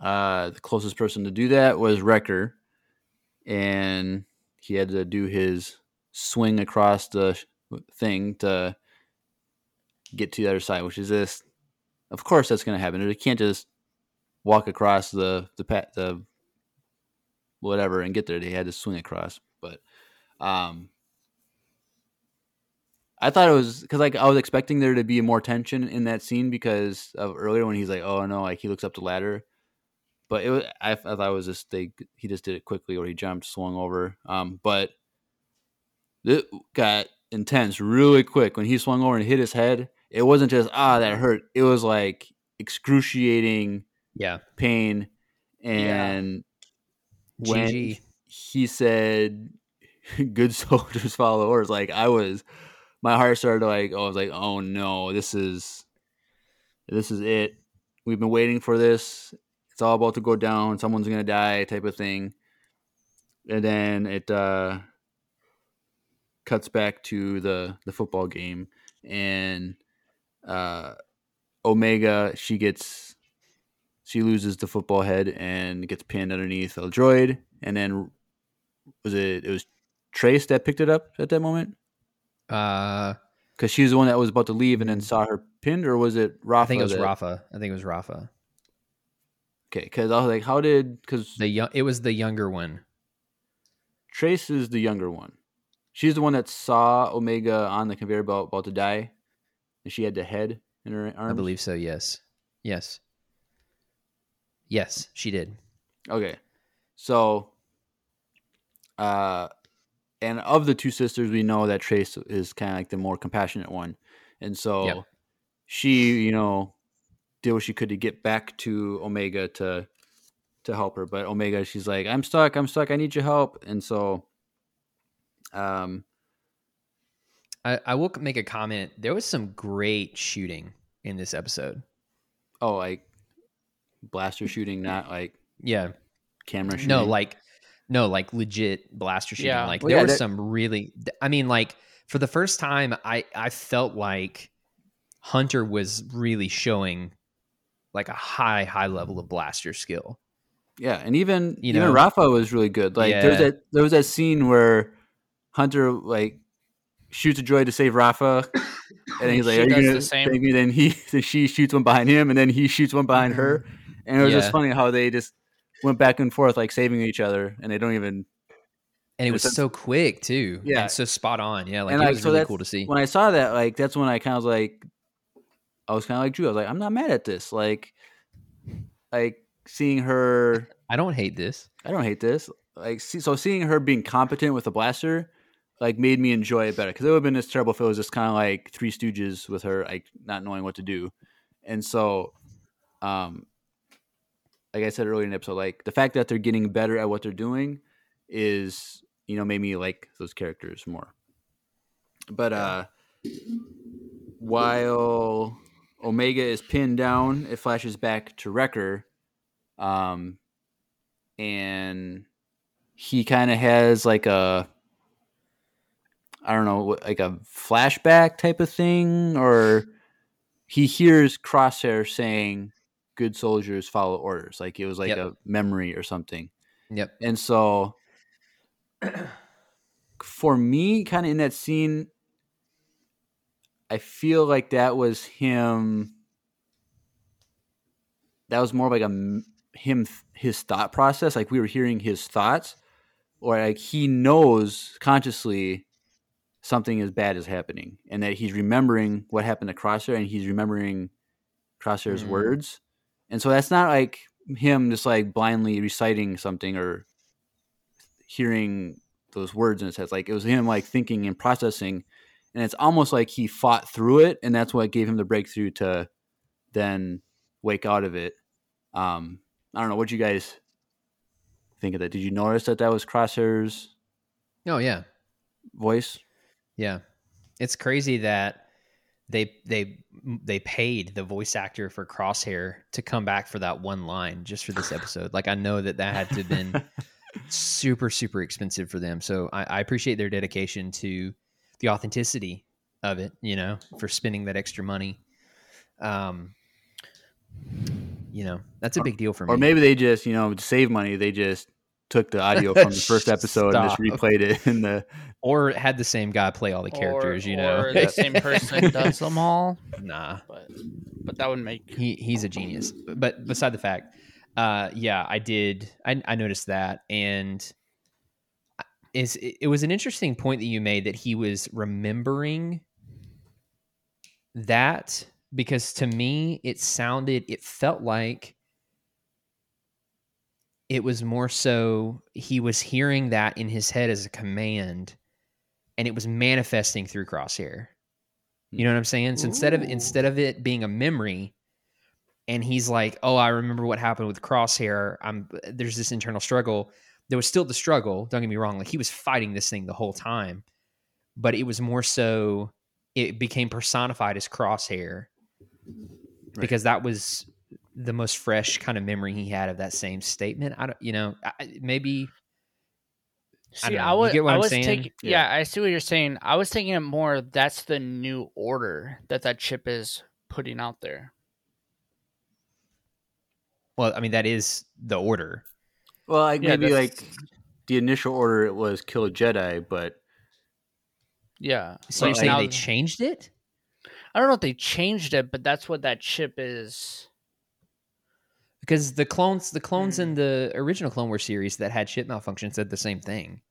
uh, the closest person to do that was Wrecker, and he had to do his swing across the thing to get to the other side, which is this. Of course, that's going to happen. You can't just walk across the the the whatever and get there. They had to swing across, but um, I thought it was because like I was expecting there to be more tension in that scene because of earlier when he's like, oh no, like he looks up the ladder, but it was I, I thought it was just they he just did it quickly or he jumped, swung over, um, but it got intense really quick when he swung over and hit his head. It wasn't just ah that hurt. It was like excruciating Yeah, pain. And when GG. he said <laughs> good <laughs> soldiers follow orders like i was my heart started to like oh, i was like oh no this is this is it. We've been waiting for this. It's all about to go down. Someone's gonna die type of thing. And then it uh cuts back to the the football game. And uh omega she gets she loses the football head and gets pinned underneath a droid and then was it it was trace that picked it up at that moment Uh, because she was the one that was about to leave and then saw her pinned or was it rafa I think it was that- Rafa. I think it was Rafa. okay because i was like how did because The young, it was the younger one. trace is the younger one she's the one that saw omega on the conveyor belt about to die she had the head in her arms I believe so. Yes, yes, yes. She did. Okay. So uh and of the two sisters we know that Trace is kind of like the more compassionate one. And so Yep. she, you know, did what she could to get back to Omega to to help her, but Omega she's like, "I'm stuck. I'm stuck. I need your help." And so um I, I will make a comment. There was some great shooting in this episode. oh, like blaster shooting, not like Yeah. camera shooting. No, like no, like legit blaster shooting. Yeah. Like Well, there yeah, was that- some really I mean like for the first time I I felt like Hunter was really showing like a high high level of blaster skill. Yeah, and even You even know? Rafa was really good. Like there's Yeah. that there was that scene where Hunter like shoots a droid to save Rafa, and he's like, "Are you gonna the same. save me?" Then he <laughs> then she shoots one behind him, and then he shoots one behind her, mm-hmm. and it was Yeah. just funny how they just went back and forth like saving each other, and they don't even. And it was sense- so quick too. Yeah. And so spot on. Yeah. Like and it like was so really cool to see. when I saw that, like that's when I kind of was like, I was kind of like Drew. I was like, I'm not mad at this. Like, like seeing her I don't hate this. I don't hate this. Like, see, so seeing her being competent with a blaster like made me enjoy it better because it would have been this terrible if it was just kind of like Three Stooges with her like not knowing what to do, and so, um, like I said earlier in the episode, like the fact that they're getting better at what they're doing is you know made me like those characters more. But uh, while Omega is pinned down, it flashes back to Wrecker, um, and he kind of has like a I don't know, like a flashback type of thing, or he hears Crosshair saying, "Good soldiers follow orders." Like it was like Yep. a memory or something. Yep. And so, for me, kind of in that scene, I feel like that was him. That was more like a him his thought process. Like we were hearing his thoughts, or like he knows consciously something as bad is happening, and that he's remembering what happened to Crosshair, and he's remembering Crosshair's Mm. words, and so that's not like him just like blindly reciting something or hearing those words in his head. Like it was him like thinking and processing, and it's almost like he fought through it, and that's what gave him the breakthrough to then wake out of it. Um, I don't know what you guys think of that. Did you notice that that was Crosshair's Oh yeah. voice? Yeah, it's crazy that they they they paid the voice actor for Crosshair to come back for that one line just for this episode. Like I know that that had to have been <laughs> super super expensive for them. So I, I appreciate their dedication to the authenticity of it. You know, for spending that extra money. Um, you know, that's a big deal for me. Or maybe they just, you know, to save money, they just took the audio from the first <laughs> episode and just replayed it in the. Or had the same guy play all the characters. or, you know, or the same person <laughs> does them all. nah. But but that would make he he's a genius. But beside the fact, uh, yeah, I did. I, I noticed that, and is it, it was an interesting point that you made that he was remembering that because to me it sounded, it felt like it was more so he was hearing that in his head as a command, and it was manifesting through Crosshair. You know what I'm saying? So instead of instead of it being a memory, and he's like, "Oh, I remember what happened with Crosshair. I'm there's this internal struggle. There was still the struggle. Don't get me wrong. Like he was fighting this thing the whole time, but it was more so it became personified as Crosshair because that was the most fresh kind of memory he had of that same statement. I don't, you know, I, maybe See, don't I, know. You was, get what I I'm was saying? taking. Yeah. Yeah. I see what you're saying. I was thinking it more. That's the new order that that chip is putting out there. well, I mean that is the order. Well, like Yeah, maybe that's- like the initial order it was kill a Jedi, but Yeah. So But you're saying now- they changed it? I don't know if they changed it, but that's what that chip is. Because the clones, the clones Hmm. in the original Clone Wars series that had ship malfunction said the same thing.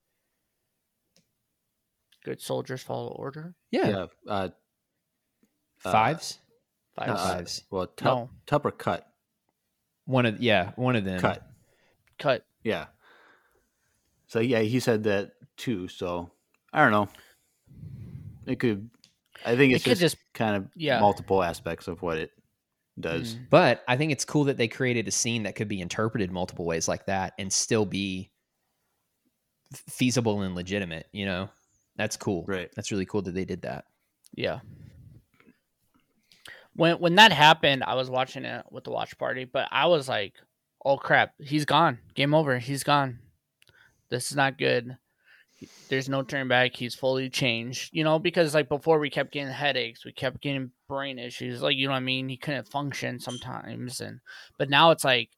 Good soldiers follow order. Yeah, yeah, uh, uh, fives, Five. not uh, fives. well, tup, No. tup or cut, One of yeah, one of them. cut, Cut. yeah. So yeah, he said that too. So I don't know. It could. I think It it's could just, just- kind of yeah. multiple aspects of what it does. Mm. But I think it's cool that they created a scene that could be interpreted multiple ways like that and still be feasible and legitimate. You know, that's cool. Right. That's really cool that they did that. Yeah. When when that happened, I was watching it with the watch party, but I was like, "Oh crap, he's gone. Game over. He's gone. This is not good. There's no turn back. He's fully changed." You know, because like before we kept getting headaches, we kept getting brain issues, like you know what I mean? He couldn't function sometimes and but now it's like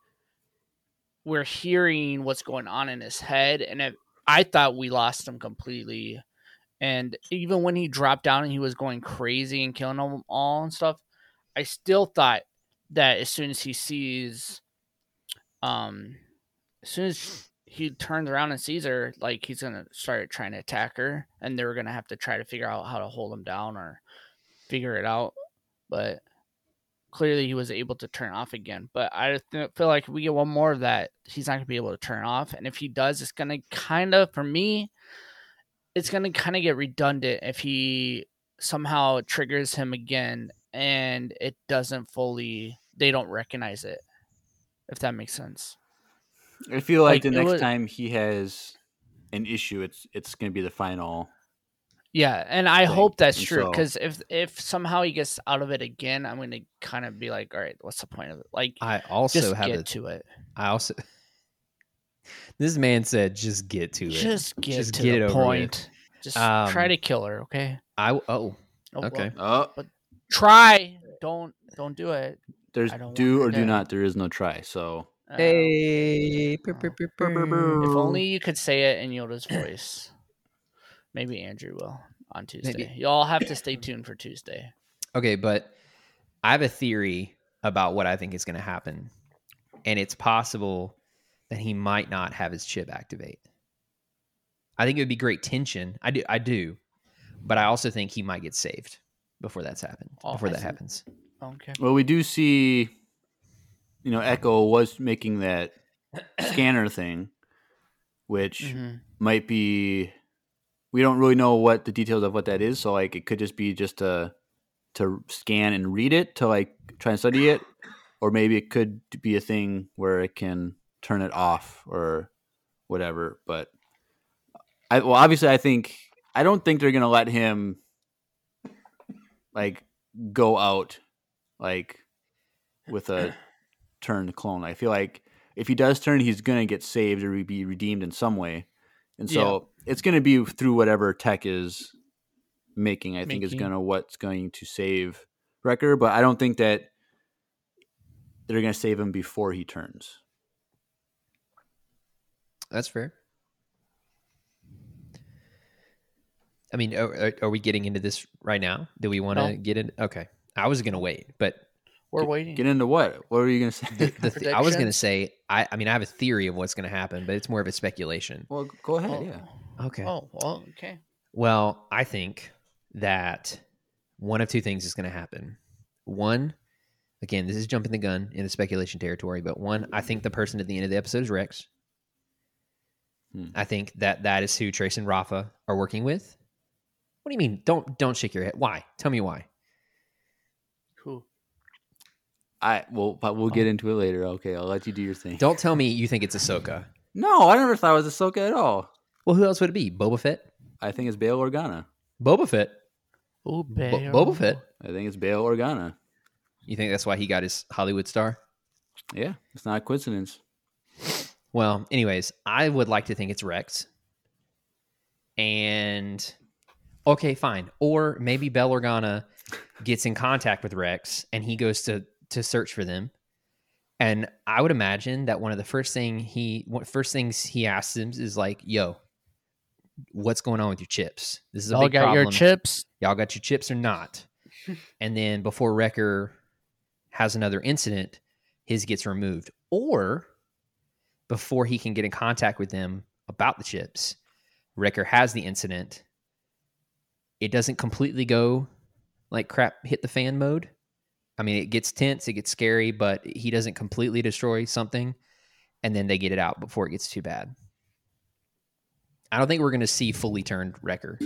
we're hearing what's going on in his head and it, I thought we lost him completely. And even when he dropped down and he was going crazy and killing them all and stuff, I still thought that as soon as he sees, um, as soon as he turns around and sees her, like he's gonna start trying to attack her, and they're gonna have to try to figure out how to hold him down or figure it out. But clearly, he was able to turn off again. But I th- feel like if we get one more of that, he's not gonna be able to turn off. And if he does, it's gonna kind of, for me, it's gonna kind of get redundant if he somehow triggers him again and it doesn't fully they don't recognize it. If that makes sense. I feel like, Like, the next was- time he has an issue, it's it's going to be the final. Yeah, and I thing, hope that's and true so- because if if somehow he gets out of it again, I'm gonna kind of be like, all right, what's the point of it? Like, I also just have get a. to it. I also. <laughs> This man said, "Just get to it." Just get Just to get the point. Just Um, try to kill her, okay? I oh Oh, well, okay. Oh, try. Don't don't do it. there's don't want do her or do not. There is no try. So Uh, Hey, oh. If only you could say it in Yoda's voice. Maybe Andrew will on Tuesday. Maybe. Y'all have to stay tuned for Tuesday. Okay, but I have a theory about what I think is going to happen, and it's possible that he might not have his chip activate. I think it would be great tension. I do, I do, but I also think he might get saved before that's happened. Oh, before I that see. happens. Okay. well, we do see, you know, Echo was making that <clears throat> scanner thing, which Mhm. might be. We don't really know what the details of what that is. So like, it could just be just to to scan and read it to like try and study it, or maybe it could be a thing where it can turn it off or whatever. But I well, obviously, I think I don't think they're gonna let him like go out like with a turned clone. I feel like if he does turn, he's gonna get saved or be redeemed in some way, and so it's gonna be through whatever tech is making. I think is gonna what's going to save Wrecker, but I don't think that they're gonna save him before he turns. That's fair. I mean, are, are- we getting into this right now? Do we want to No. get in? Okay, I was gonna wait, but We're Get- waiting. Get into what? What were you gonna say? the, the <laughs> th- I was gonna say, I, I mean, I have a theory of what's gonna happen, but it's more of a speculation. well, go ahead. oh. Yeah. Okay. Oh, well, okay. Well, I think that one of two things is going to happen. One, again, this is jumping the gun in the speculation territory, but one, I think the person at the end of the episode is Rex. Hmm. I think that that is who Trace and Rafa are working with. What do you mean? Don't don't shake your head. Why? Tell me why. Who? I well, but we'll Oh. get into it later. Okay, I'll let you do your thing. Don't tell me you think it's Ahsoka. No, I never thought it was Ahsoka at all. Well, who else would it be? Boba Fett. I think it's Bail Organa. Boba Fett. Ooh, Bo- Boba Fett. I think it's Bail Organa. You think that's why he got his Hollywood star? Yeah, it's not a coincidence. Well, anyways, I would like to think it's Rex. And okay, fine. Or maybe Bail Organa gets in contact with Rex and he goes to to search for them. And I would imagine that one of the first thing he one first things he asks him is like, "Yo, what's going on with your chips? This is a Y'all big got problem. your chips? Y'all got your chips or not?" <laughs> and then before Wrecker has another incident, his gets removed. Or before he can get in contact with them about the chips, Wrecker has the incident. It doesn't completely go like crap hit the fan mode. I mean, it gets tense, it gets scary, but he doesn't completely destroy something, and then they get it out before it gets too bad. I don't think we're going to see fully turned Wrecker.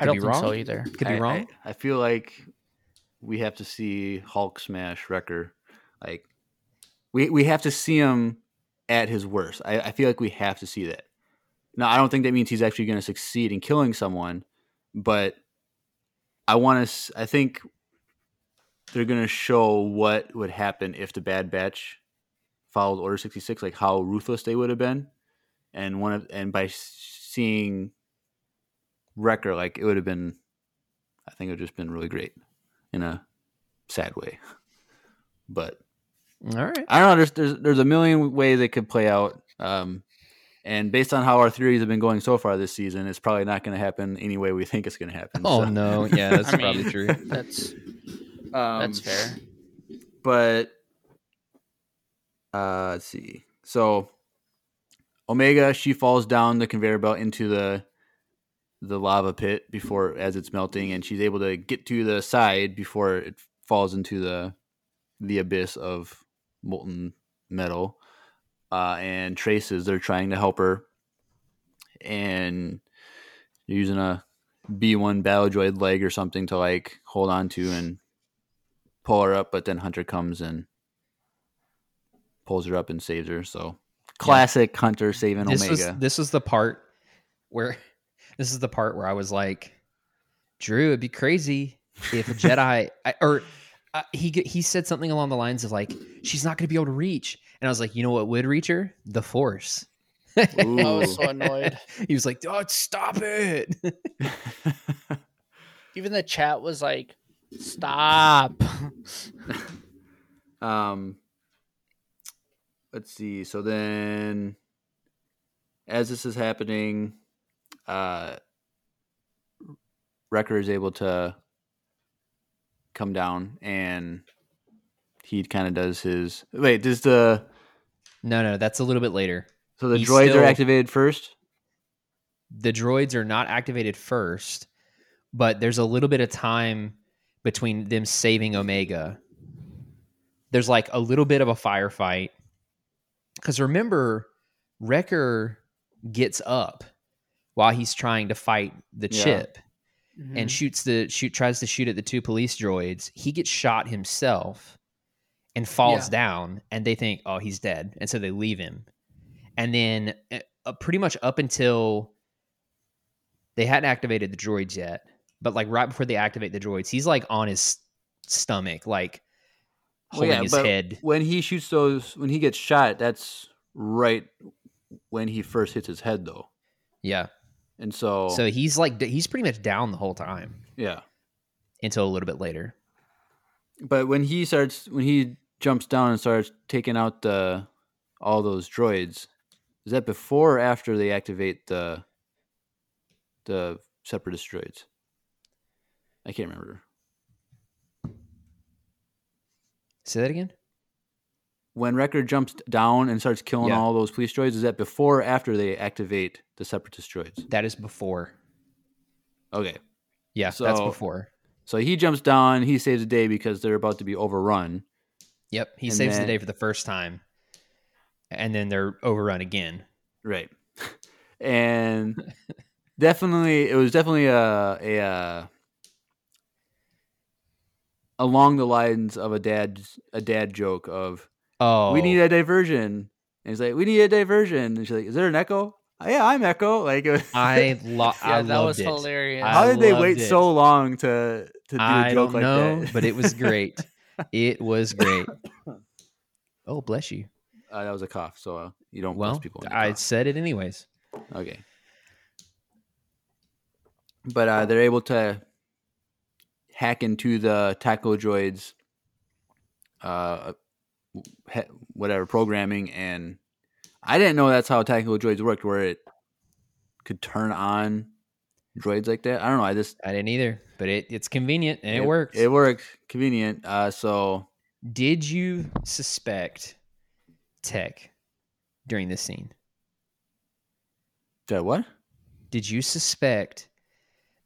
I don't be think so wrong. either. Could be wrong. I, I feel like we have to see Hulk smash Wrecker. Like we we have to see him at his worst. I, I feel like we have to see that. Now I don't think that means he's actually going to succeed in killing someone, but I want to. I think they're going to show what would happen if the Bad Batch followed Order sixty six, like how ruthless they would have been, and one of and by seeing Wrecker, like it would have been I think it would have just been really great in a sad way. <laughs> But All right. I don't know. There's there's, there's a million ways it could play out. Um, and based on how our theories have been going so far this season, it's probably not going to happen any way we think it's going to happen. Oh So, no, <laughs> yeah, that's I mean, probably true. That's um, that's fair. But uh, let's see. So Omega, she falls down the conveyor belt into the the lava pit before as it's melting, and she's able to get to the side before it falls into the the abyss of molten metal. Uh, and traces they're trying to help her, and using a B1 battle droid leg or something to like hold on to and pull her up, but then Hunter comes and pulls her up and saves her. So classic Hunter saving this was Omega. this was the part where <laughs> this is the part where I was like, Drew, it'd be crazy if a Jedi <laughs> I, or uh, he he said something along the lines of like she's not going to be able to reach, and I was like, you know what would reach her? The Force. I was so <laughs> annoyed. he was like, oh, stop it. Even the chat was like, "Stop." <laughs> Um, let's see. So then, as this is happening, uh, Wrecker is able to come down, and he kind of does his. Wait, does the no, no, that's a little bit later. so the He's droids still- are activated first? the droids are not activated first, but there's a little bit of time between them saving Omega. There's like a little bit of a firefight. Because remember, Wrecker gets up while he's trying to fight the Yeah. chip Mm-hmm. and shoots the shoot tries to shoot at the two police droids. He gets shot himself and falls Yeah. down, and they think, "Oh, he's dead," and so they leave him. And then, uh, pretty much up until they hadn't activated the droids yet, but like right before they activate the droids, he's like on his stomach, like Well, holding yeah, his but head. when he shoots those, when he gets shot, that's right when he first hits his head, though. Yeah, And so, so he's like he's pretty much down the whole time yeah. until a little bit later. But when he starts, when he jumps down and starts taking out the all those droids, is that before or after they activate the the separatist droids? I can't remember. Say that again. When Wrecker jumps down and starts killing Yeah. all those police droids, is that before or after they activate the separatist droids? That is before. Okay. Yeah, so, that's before. So he jumps down, he saves the day because they're about to be overrun. Yep, he And saves then- the day for the first time, and then they're overrun again. Right. <laughs> and definitely it was definitely a a uh, along the lines of a dad a dad joke of Oh, we need a diversion. And he's like, we need a diversion. And she's like, is there an echo? "Oh, yeah, I'm Echo. <laughs> Like, it was- <laughs> I lo- yeah, I that loved was it. hilarious. How did they wait it. so long to to do a I joke don't like know, that? but it was great. <laughs> it was great. Oh, bless you. uh, that was a cough, so uh, you don't Well, people. I said it anyways. Okay. But uh, they're able to hack into the tactical droids, uh, whatever programming, and I didn't know that's how tactical droids worked, where it could turn on droids like that. I don't know. I just I didn't either, but it, it's convenient and it, works. It worked, convenient. Uh, so Did you suspect Tech during this scene? that what? Did you suspect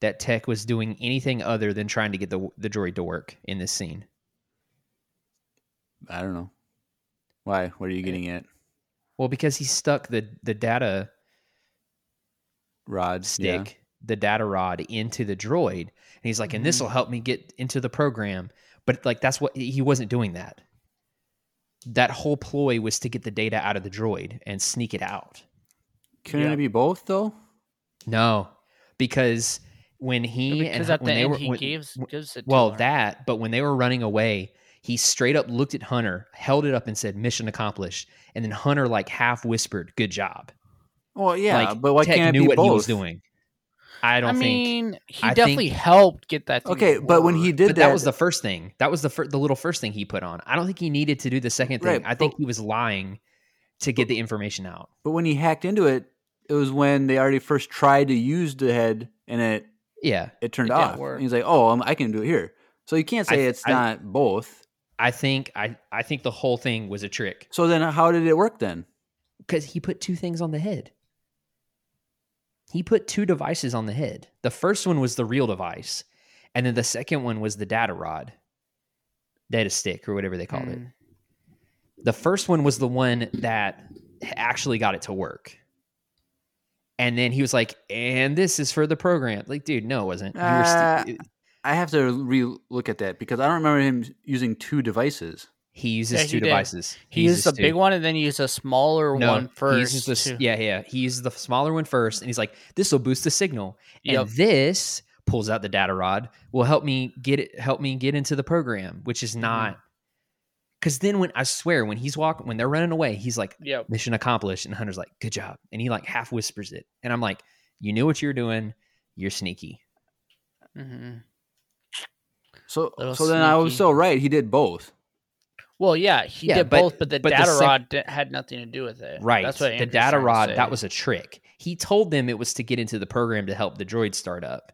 that Tech was doing anything other than trying to get the the droid to work in this scene? I don't know. Why? What are you getting at? Well, because he stuck the the data Rod yeah. stick, the data rod into the droid, and he's like, "And this mm-hmm. will help me get into the program." But like, that's what he wasn't doing. That that whole ploy was to get the data out of the droid and sneak it out. Couldn't Yeah. it be both though? No, because when he and because Hun- at the when they end were he when- gives gives it. to well her. that, but when they were running away, he straight up looked at Hunter, held it up, and said, "Mission accomplished." And then Hunter like half whispered, "Good job." Well, yeah, like, but why Tech can't knew be what both? he was doing. I I don't think. mean, he I definitely think- helped get that. Thing Okay, but when he did but that, that was the first thing. That was the fir- the little first thing he put on. I don't think he needed to do the second thing. Right, I think but- he was lying to get the information out. but when he hacked into it, it was when they already first tried to use the head and it Yeah, it turned It off. work. He's like, "Oh, um, I can do it here." So you can't say th- it's I- not both. I think I I think the whole thing was a trick So then, how did it work then? because he put two things on the head. He put two devices on the head. The first one was the real device, and then the second one was the data rod, data stick, or whatever they called it. Mm. The first one was the one that actually got it to work. And then he was like, "And this is for the program." Like, dude, no, it wasn't. Uh, st- I have to re look at that because I don't remember him using two devices. he uses Yeah, two did. devices. He used the uses big two. one and then he uses a smaller No, one first. He uses this, yeah, yeah. He uses the smaller one first, and he's like, "This will boost the signal." And this pulls out the data rod will help me get it, help me get into the program, which Mm-hmm. is not. Because then when I swear when he's walking when they're running away, he's like, Yep. "Mission accomplished," and Hunter's like, "Good job," and he like half whispers it, and I'm like, "You knew what you were doing. You're sneaky." Mm-hmm. So Little so then I was sneaky. so right. He did both. Well, yeah, he Yeah, did but- both, but the but the data sec- rod di- had nothing to do with it. Right. That's what the Andrew's data rod, that was a trick. He told them it was to get into the program to help the droid start up.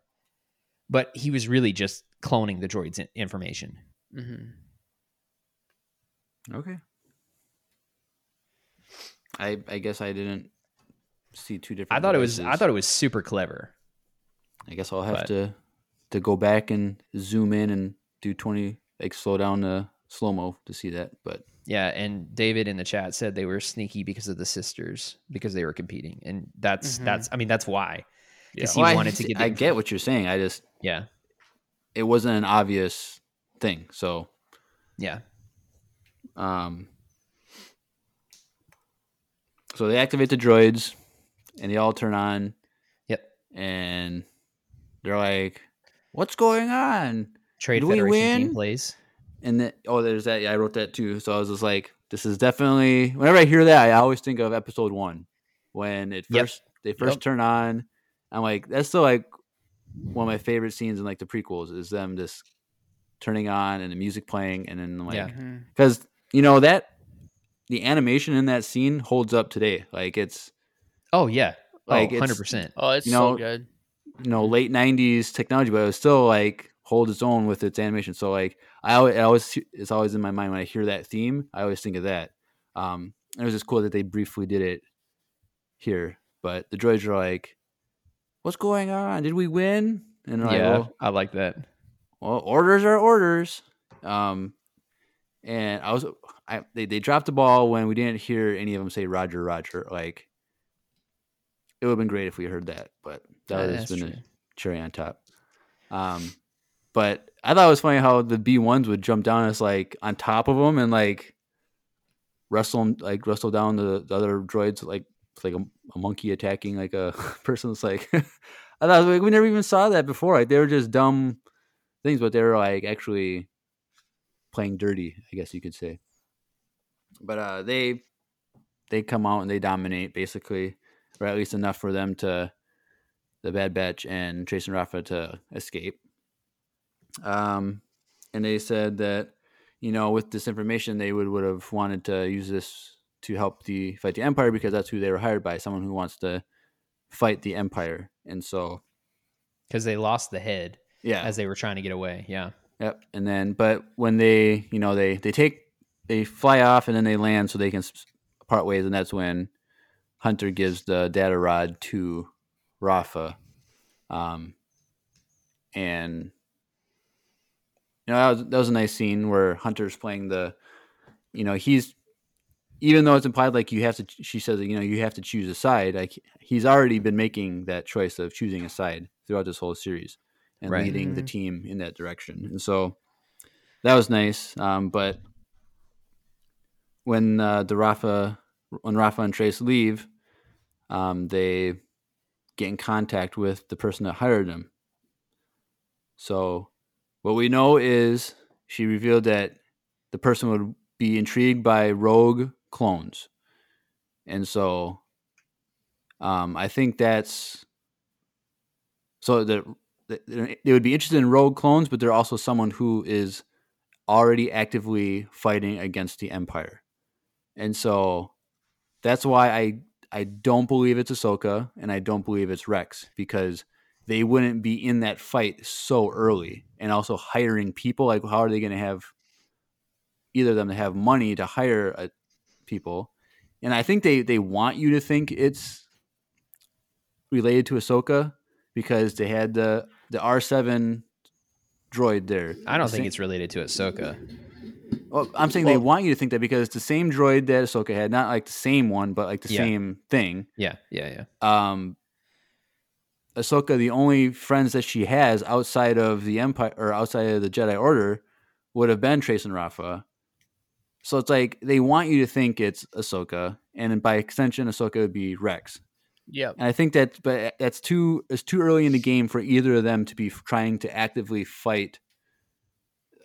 But he was really just cloning the droid's in- information. Mhm. Okay. I I guess I didn't see two different. I thought it was I thought it was super clever. I guess I'll have but- to to go back and zoom in and do twenty like slow down the slow mo to see that. But Yeah, and David in the chat said they were sneaky because of the sisters because they were competing, and that's Mhm. that's I mean that's why because Well, he I- wanted to get. I get what you're saying. I just Yeah, it wasn't an obvious thing. So yeah, um, so they activate the droids, and they all turn on, yep. and they're like, "What's going on?" Trade Did we Federation team plays. And then, oh, there's that. Yeah, I wrote that too. So I was just like, this is definitely. Whenever I hear that, I always think of episode one when it Yep. first they first Yep. turn on. I'm like, that's still like one of my favorite scenes in like the prequels is them just turning on and the music playing, and then like Mhm. because you know that the animation in that scene holds up today. Like it's Oh yeah, Like, like it's- hundred percent. Oh, it's You know, so good. you know late '90s technology, but it was still like hold its own with its animation. So like I always, I always it's always in my mind when I hear that theme. I always think of that. Um, it was just cool that they briefly did it here, but the droids are like, "What's going on? Did we win?" And they're like, Yeah, well, I like that. well, orders are orders. Um, and I was, I they they dropped the ball when we didn't hear any of them say Roger, Roger. Like it would have been great if we heard that, but that Yeah, would have that's been true. a cherry on top. Um, but I thought it was funny how the B ones would jump down as like on top of them and like wrestle 'em- like wrestle down the, the other droids like like a, a monkey attacking like a <laughs> person. It's like <laughs> I thought like we never even saw that before. Like they were just dumb things, but they were like actually playing dirty, I guess you could say. But uh, they they come out and they dominate basically, or at least enough for them to the Bad Batch and Trace and Rafa to escape. Um, and they said that you know with this information they would would have wanted to use this to help the fight the Empire because that's who they were hired by, someone who wants to fight the Empire. And so Because they lost the head yeah, as they were trying to get away. Yeah, Yep. And then, but when they, you know, they they take they fly off and then they land so they can part ways, and that's when Hunter gives the data rod to Rafa, um, and you know that was, that was a nice scene where Hunter's playing the, you know, he's even though it's implied like you have to, she says, you know, you have to choose a side. Like he's already been making that choice of choosing a side throughout this whole series and Right. leading the Mhm. team in that direction. And so that was nice. Um, but when uh, the Rafa, when Rafa and Trace leave, um, they get in contact with the person that hired them. So what we know is she revealed that the person would be intrigued by rogue clones. And so um, I think that's so that that they would be interested in rogue clones, but they're also someone who is already actively fighting against the Empire. And so that's why I I don't believe it's Ahsoka and I don't believe it's Rex because they wouldn't be in that fight so early and also hiring people like how are they going to have either of them to have money to hire uh people and I think they they want you to think it's related to Ahsoka because they had the the R7 droid there. I don't The think same- it's related to Ahsoka. well, I'm saying they want you to think that because it's the same droid that Ahsoka had, not like the same one, but like the Yeah. same thing. Yeah, yeah, yeah. Um, Ahsoka, the only friends that she has outside of the Empire or outside of the Jedi Order would have been Trace and Rafa. So it's like they want you to think it's Ahsoka, and by extension, Ahsoka would be Rex. Yep. And I think that, but that's too it's too early in the game for either of them to be trying to actively fight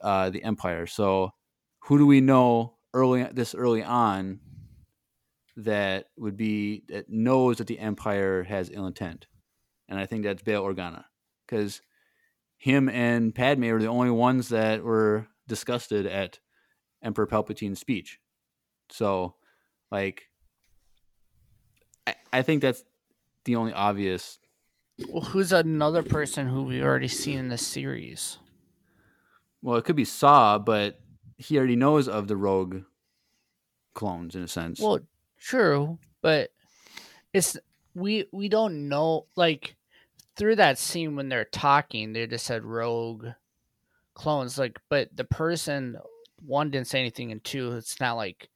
uh, the Empire. So, who do we know early this early on that would be that knows that the Empire has ill intent? And I think that's Bail Organa because him and Padme were the only ones that were disgusted at Emperor Palpatine's speech. So, like, I, think that's the only obvious. Well, who's another person who we've already seen in the series? Well, it could be Saw, but he already knows of the rogue clones in a sense. Well, true, but it's we we don't know like through that scene when they're talking, they just said rogue clones like but the person one didn't say anything and two it's not like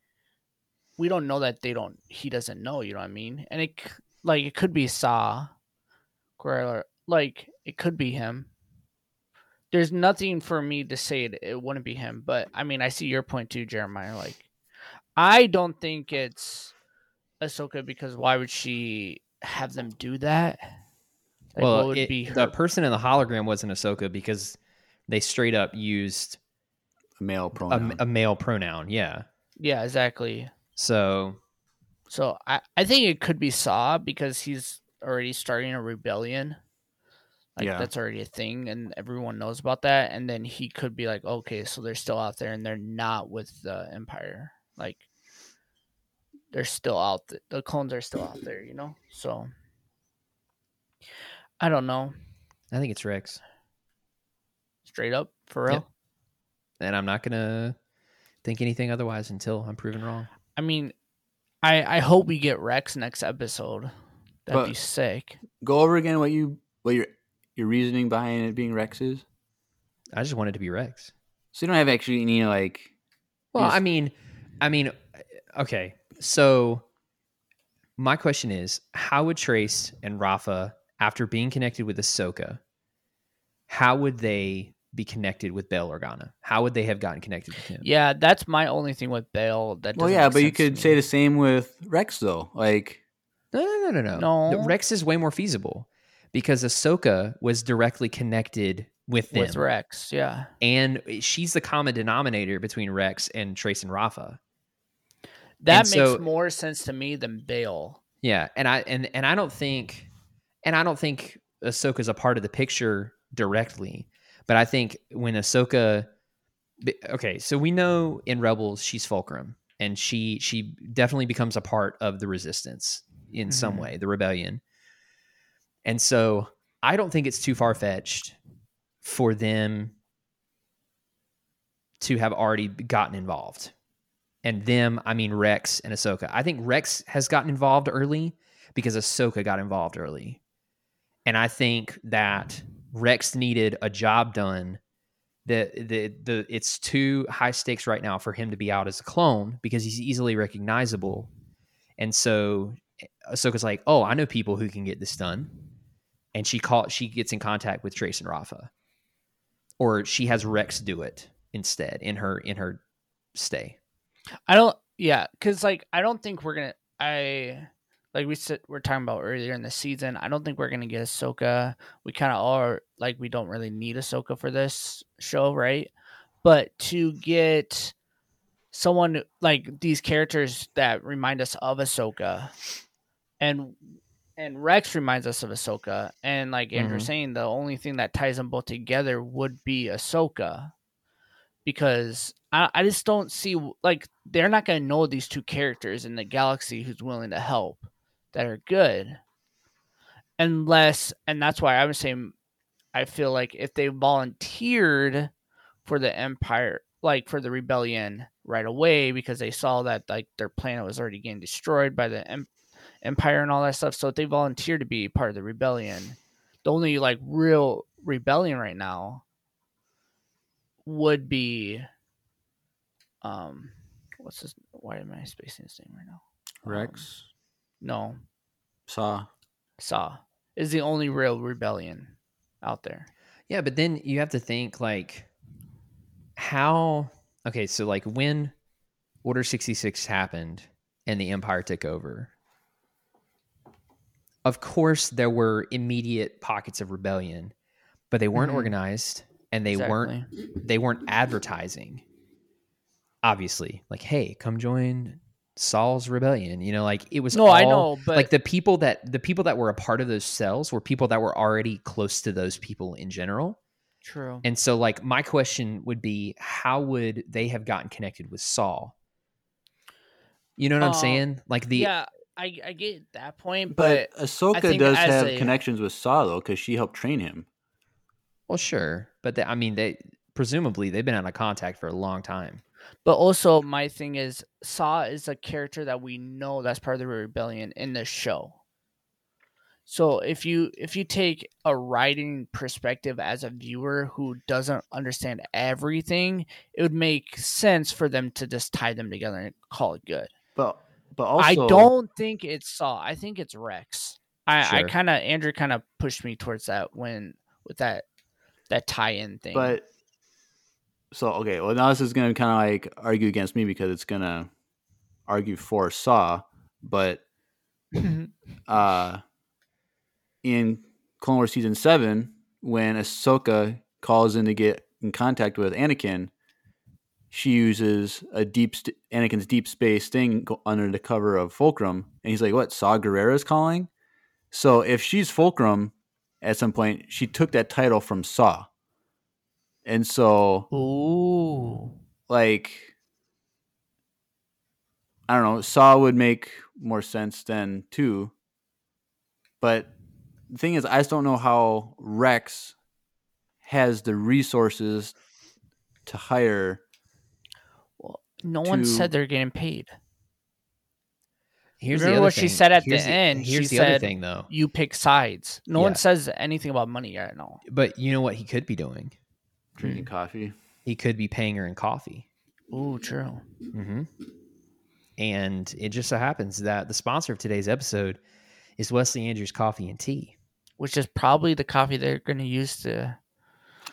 we don't know that they don't he doesn't know, you know what I mean? And it like it could be Saw or like it could be him. There's nothing for me to say it, it wouldn't be him, but I mean I see your point too, Jeremiah. Like I don't think it's Ahsoka because why would she have them do that? Like, well, what would it- be the person in the hologram wasn't Ahsoka because they straight up used a male a, pronoun. a male pronoun. Yeah. yeah, exactly. So So I, I think it could be Saw because he's already starting a rebellion. Like Yeah. that's already a thing and everyone knows about that. And then he could be like, okay, so they're still out there and they're not with the Empire. Like they're still out th- the clones are still out there, you know? So I don't know. I think it's Rex, Straight up, for real. Yep. and I'm not gonna think anything otherwise until I'm proven wrong. I mean, I I hope we get Rex next episode. That'd be But- sick. Go over again what you what your your reasoning behind it being Rex is. I just wanted it to be Rex. So you don't have actually any like. Well, Yes. I mean, I mean, uh, okay. So my question is, how would Trace and Rafa, after being connected with Ahsoka, how would they be connected with Bail Organa? How would they have gotten connected with him? Yeah, that's my only thing with Bail. That Well, yeah, but you could say the same with Rex though. Like, No, no, no, no, no. No. Rex is way more feasible because Ahsoka was directly connected with them, with Rex. Yeah, and she's the common denominator between Rex and Trace and Rafa. that And makes so- more sense to me than Bail. Yeah, and I and and I don't think, and I don't think Ahsoka's a part of the picture directly, but I think when Ahsoka, okay, so we know in Rebels she's Fulcrum, and she she definitely becomes a part of the Resistance in some Mhm. way, the rebellion, and so I don't think it's too far fetched for them to have already gotten involved. And them, I mean Rex and Ahsoka. I think Rex has gotten involved early because Ahsoka got involved early. And I think that Rex needed a job done that the the it's too high stakes right now for him to be out as a clone because he's easily recognizable. And so eh, Ahsoka's like, "Oh, I know people who can get this done." And she call she gets in contact with Trace and Rafa. Or she has Rex do it instead in her in her stay. I don't. Yeah, because like I don't think we're gonna. I like we said we're talking about earlier in the season. I don't think we're gonna get Ahsoka. We kind of are like we don't really need Ahsoka for this show, right? But to get someone like these characters that remind us of Ahsoka, and and Rex reminds us of Ahsoka, and like Andrew Mhm. saying, the only thing that ties them both together would be Ahsoka because I, I just don't see like they're not going to know these two characters in the galaxy who's willing to help that are good unless and that's why I was saying I feel like if they volunteered for the empire like for the rebellion right away because they saw that like their planet was already getting destroyed by the em- empire and all that stuff so if they volunteered to be part of the rebellion the only like real rebellion right now would be um what's his why am I spacing his name right now? Rex No, saw. Saw. is the only real rebellion out there. Yeah, but then you have to think like how okay, so like when Order 66 happened and the Empire took over. Of course there were immediate pockets of rebellion, but they weren't Mhm. organized and they weren't they weren't advertising. Obviously, like hey, come join Saw's rebellion. You know, like it was No, I know, but like the people that the people that were a part of those cells were people that were already close to those people in general. true. And so, like, my question would be, how would they have gotten connected with Saul? You know what I'm Uh, saying? Like the yeah, I I get that point, But but, Ahsoka does have a- connections with Saw though, because she helped train him. well, sure, but they, I mean, they presumably they've been out of contact for a long time. But also my thing is Saw is a character that we know that's part of the rebellion in the show. So if you if you take a writing perspective as a viewer who doesn't understand everything, it would make sense for them to just tie them together and call it good. But but also I don't think it's Saw. I think it's Rex. I, I kind of Andrew kind of pushed me towards that when with that that tie-in thing. But so okay, well now this is gonna kind of like argue against me because it's gonna argue for Saw, but <laughs> uh, in Clone Wars season seven, when Ahsoka calls in to get in contact with Anakin, she uses a deep st- Anakin's deep space thing under the cover of Fulcrum, and he's like, "What? Saw Gerrera's calling?" So if she's Fulcrum, at some point she took that title from Saw, and so Ooh. like I don't know, Saw would make more sense than two. But the thing is, I just don't know how Rex has the resources to hire. Well, no one said they're getting paid. Here's Remember the other what she said at the Here's end? Here's She the other thing, though. You pick sides. No Yeah. one says anything about money right now. But you know what he could be doing? Drinking coffee. He could be paying her in coffee. Oh, true. hmm And it just so happens that the sponsor of today's episode is Wesley Andrews Coffee and Tea. Which is probably the coffee they're going to use to.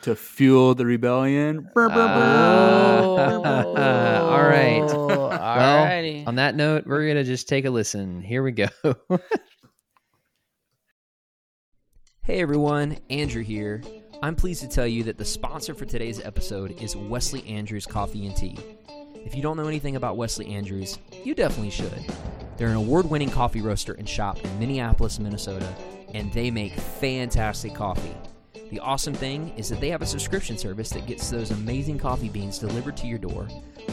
To fuel the rebellion. <laughs> Ah. <laughs> All right. <laughs> Oh, Alrighty. On that note, we're going to just take a listen. Here we go. hey everyone, Andrew here. I'm pleased to tell you that the sponsor for today's episode is Wesley Andrews Coffee and Tea. If you don't know anything about Wesley Andrews, you definitely should. They're an award winning coffee roaster and shop in Minneapolis, Minnesota, and they make fantastic coffee. The awesome thing is that they have a subscription service that gets those amazing coffee beans delivered to your door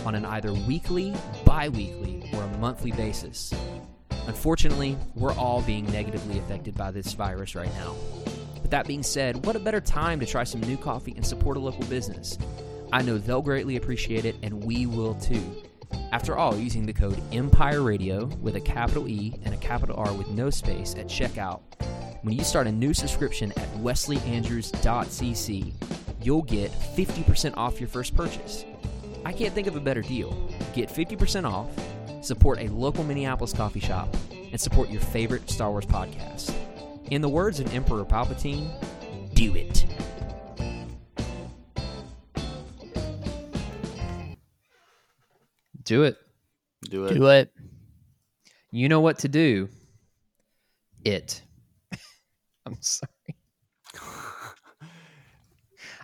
on an either weekly, bi weekly, or a monthly basis. Unfortunately, we're all being negatively affected by this virus right now. That being said, what a better time to try some new coffee and support a local business? I know they'll greatly appreciate it, and we will too. After all, using the code Empire Radio with a capital E and a capital R with no space at checkout, when you start a new subscription at wesleyandrews.cc, you'll get 50% off your first purchase. I can't think of a better deal. Get 50% off, support a local Minneapolis coffee shop, and support your favorite Star Wars podcast. In the words of Emperor Palpatine, do it. Do it. Do it. Do it. You know what to do. It. <laughs> I'm sorry.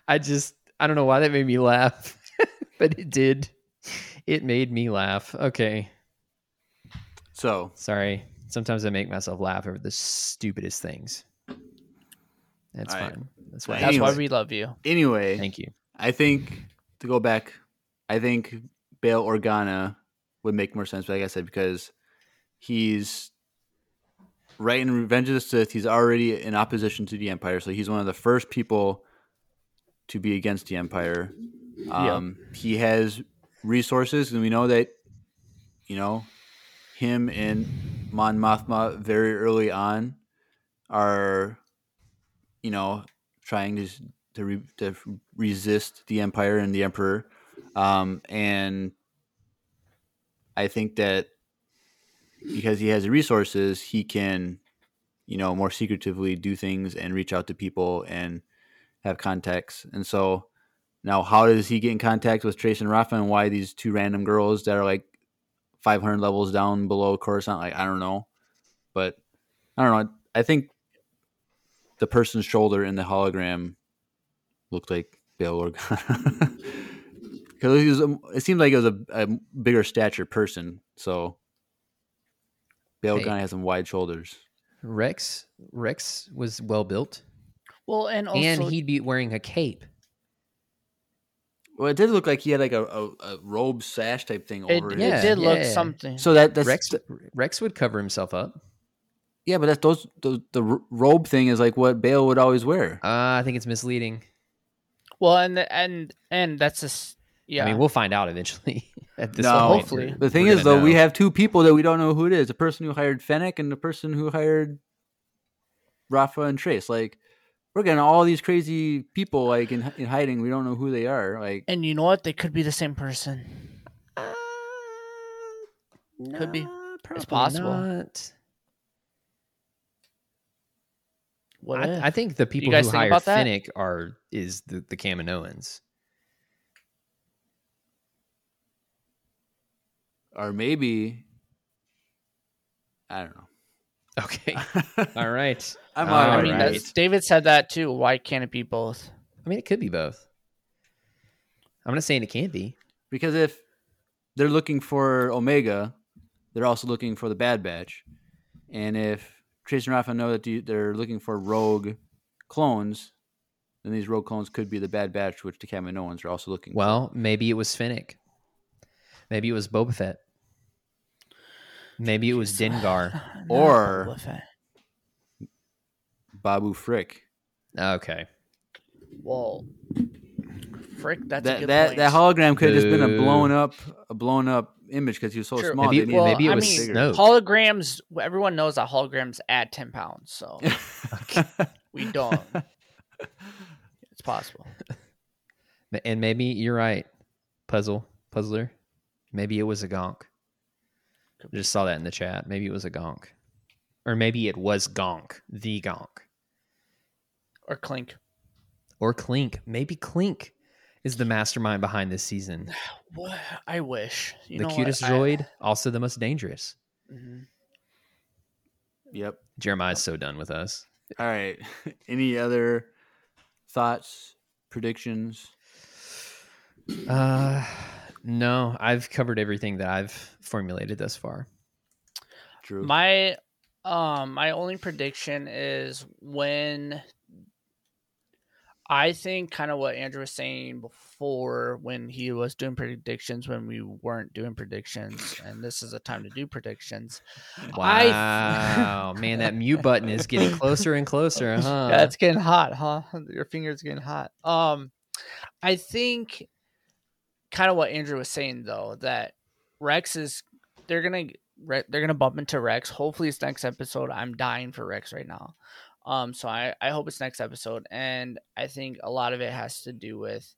I just, I don't know why that made me laugh, <laughs> but it did. It made me laugh. Okay. So Sorry. Sometimes I make myself laugh over the stupidest things. That's All right. fine. That's why. That's why we love you. anyway, Thank you. I think to go back, I think Bail Organa would make more sense, like I said, because he's right in Revenge of the Sith. He's already in opposition to the Empire, so he's one of the first people to be against the Empire. Um, He has resources, and we know that you know him and Mon Mothma very early on are you know trying to to, re, to resist the empire and the emperor um, and i think that because he has the resources he can you know, more secretively do things and reach out to people and have contacts. And so now, how does he get in contact with Trace and Rafa, and why these two random girls that are like 500 levels down below Coruscant? Like, I don't know, but I don't know. I think the person's shoulder in the hologram looked like Bail Organa. <laughs> Because it, was a- it seemed like it was a, a bigger stature person, so Bail Hey. Organa has some wide shoulders. Rex Rex was well built, Well, and also and he'd be wearing a cape. Well, it did look like he had like a, a, a robe sash type thing over it his. Yeah, it did look yeah. something. So that that's Rex Rex would cover himself up. yeah, but that's those, those the robe thing is like what Bail would always wear. Uh, I think it's misleading. well, and and and that's just yeah. I mean, we'll find out eventually. <laughs> At this No, point. hopefully. The thing we're is, though, gonna we have two people that we don't know who it is: the person who hired Fennec and the person who hired Rafa and Trace. Like, we're getting all these crazy people like in, in hiding. We don't know who they are. Like, and you know what? They could be the same person. Uh, could be. It's possible. not. What? I, I think the people guys who think hired? Fennec are is the the Kaminoans. or maybe I don't know. Okay. <laughs> All right. I'm All all I mean, right. David said that too. Why can't it be both? I mean, it could be both. I'm not saying it can't be. Because if they're looking for Omega, they're also looking for the Bad Batch. And if Trace and Rafa know that they're looking for rogue clones, then these rogue clones could be the Bad Batch, which the Kaminoans are also looking Well, maybe it was Fennec. Maybe it was Boba Fett. Maybe it was Dengar. <laughs> Not Or- Boba Fett. for. Babu Frick. Okay. Well, frick, that's a that good that, point. that hologram could have just been a blown up a blown up image because he was so True. small. Maybe- they needed well, maybe it I was mean, Snoke. holograms. Everyone knows that holograms add ten pounds, so <laughs> <laughs> we don't. <laughs> It's possible. And maybe you're right. Puzzle. Puzzler. Maybe it was a gonk. I just saw that in the chat. Maybe it was a gonk. Or maybe it was gonk. The gonk. Or Clink. Or Clink. Maybe Clink is the mastermind behind this season. <sighs> What? I wish. You the know what? cutest I- droid, also the most dangerous. Mhm. yep. Jeremiah's so done with us. All right. <laughs> Any other thoughts, predictions? Uh no, I've covered everything that I've formulated thus far. Drew. My um my only prediction is when I think kind of what Andrew was saying before when he was doing predictions when we weren't doing predictions and this is a time to do predictions. I- Wow, man, that mute button is getting <laughs> closer and closer, huh? yeah, it's getting hot, huh? Your fingers getting hot. Um, I think kind of what Andrew was saying though that Rex is they're gonna they're gonna bump into Rex. Hopefully, it's next episode. I'm dying for Rex right now. Um, so I I hope it's next episode, and I think a lot of it has to do with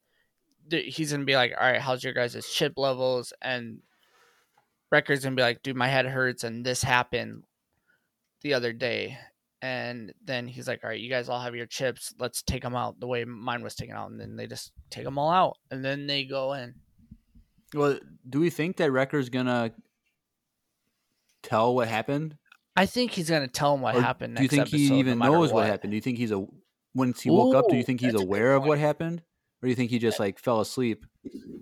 th- he's gonna be like, all right, how's your guys' chip levels? And Wrecker's gonna be like, dude, my head hurts, and this happened the other day and then he's like, "All right, you guys all have your chips. Let's take them out the way mine was taken out." And then they just take them all out, and then they go in. Well, do we think that Wrecker's gonna tell what happened? I think he's gonna tell him what Or happened. Do you think he episode, no even matter knows what. what happened? Do you think he's a once he woke up? Do you think he's that's a good aware of what happened, or do you think he just like fell asleep,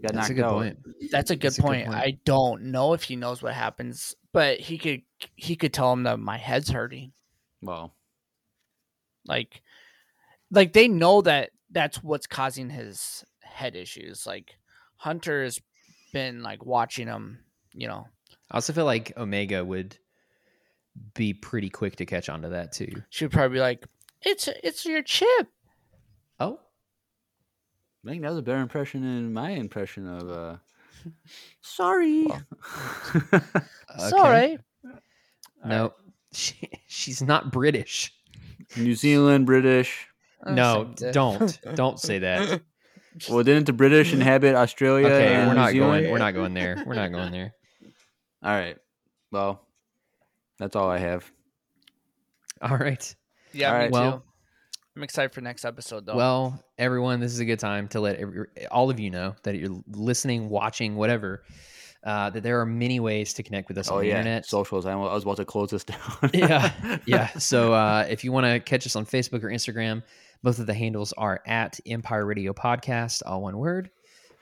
got That's knocked a good out? point. That's a good That's a good point. point. I don't know if he knows what happens, but he could he could tell him that my head's hurting. Well, Like, like they know that that's what's causing his head issues. Like Hunter has been like watching him. You know, I also feel like Omega would be pretty quick to catch on to that too. she would probably be like, "It's it's your chip." Oh, I think that was a better impression than my impression of. uh Sorry. <laughs> It's all right. No, she, she's not British. New Zealand, British. No, Same diff. don't <laughs> don't say that. Well, didn't the British inhabit Australia? Okay, and we're New not Zealand? going. We're not going there. We're not going there. <laughs> All right. Well, that's all I have. All right. Yeah, All me. Well- too. I'm excited for next episode though. Well, everyone, this is a good time to let every, all of you know that you're listening, watching, whatever. Uh, that there are many ways to connect with us Oh on the yeah, internet. socials. I was about to close this <laughs> down. yeah, <laughs> yeah. So uh, if you want to catch us on Facebook or Instagram, both of the handles are at Empire Radio Podcast, all one word.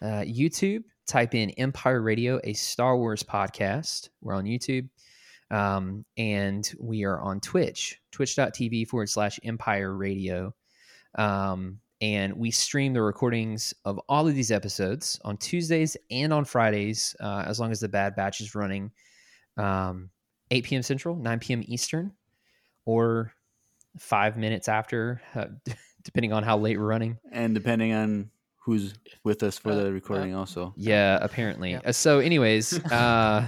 Uh, YouTube, type in Empire Radio, a Star Wars podcast. We're on YouTube. Um, and we are on Twitch, twitch.tv forward slash Empire Radio. Um, and we stream the recordings of all of these episodes on Tuesdays and on Fridays, uh, as long as the Bad Batch is running. Um, 8 p.m. Central, 9 p.m. Eastern, or five minutes after, uh, <laughs> depending on how late we're running. and depending on who's with us for Uh, the recording, also. Yeah, apparently. Yeah. Uh, so, anyways, <laughs> uh,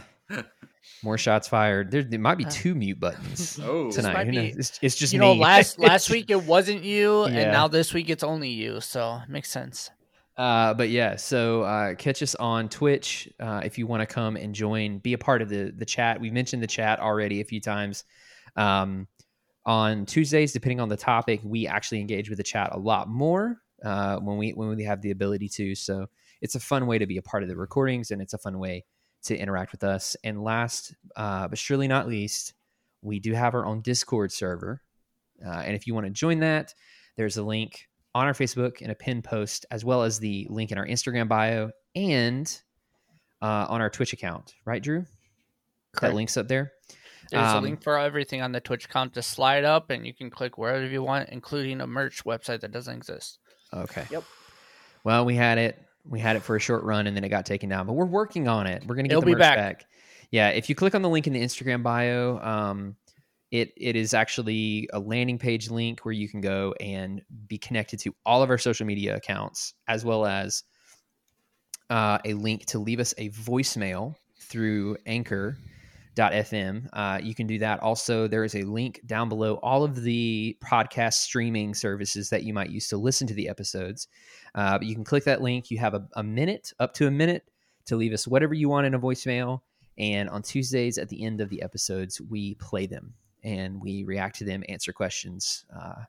more shots fired. There, there might be two mute buttons <laughs> Oh, tonight. might Who knows? be- It's, it's just you know, last last <laughs> week it wasn't you, Yeah. and now this week it's only you. So it makes sense. Uh, but yeah, so uh, catch us on Twitch uh, if you want to come and join, be a part of the the chat. We mentioned the chat already a few times. Um, on Tuesdays, depending on the topic, we actually engage with the chat a lot more uh, when we when we have the ability to. So it's a fun way to be a part of the recordings, and it's a fun way to interact with us. And last uh, but surely not least, we do have our own Discord server, uh, and if you want to join that, there's a link on our Facebook in a pinned post, as well as the link in our Instagram bio and uh, on our Twitch account. Right, Drew? That link's up there. There's Um, a link for everything on the Twitch account to slide up, and you can click wherever you want, including a merch website that doesn't exist. Okay. Yep. Well, we had it. We had it for a short run, and then it got taken down. But we're working on it. We're gonna get It'll the merch back. back. Yeah. If you click on the link in the Instagram bio, um, it it is actually a landing page link where you can go and be connected to all of our social media accounts, as well as uh, a link to leave us a voicemail through Anchor.fm. Uh, you can do that. Also, there is a link down below all of the podcast streaming services that you might use to listen to the episodes. Uh, but you can click that link. You have a, a minute, up to a minute, to leave us whatever you want in a voicemail. And on Tuesdays at the end of the episodes, we play them and we react to them, answer questions, uh,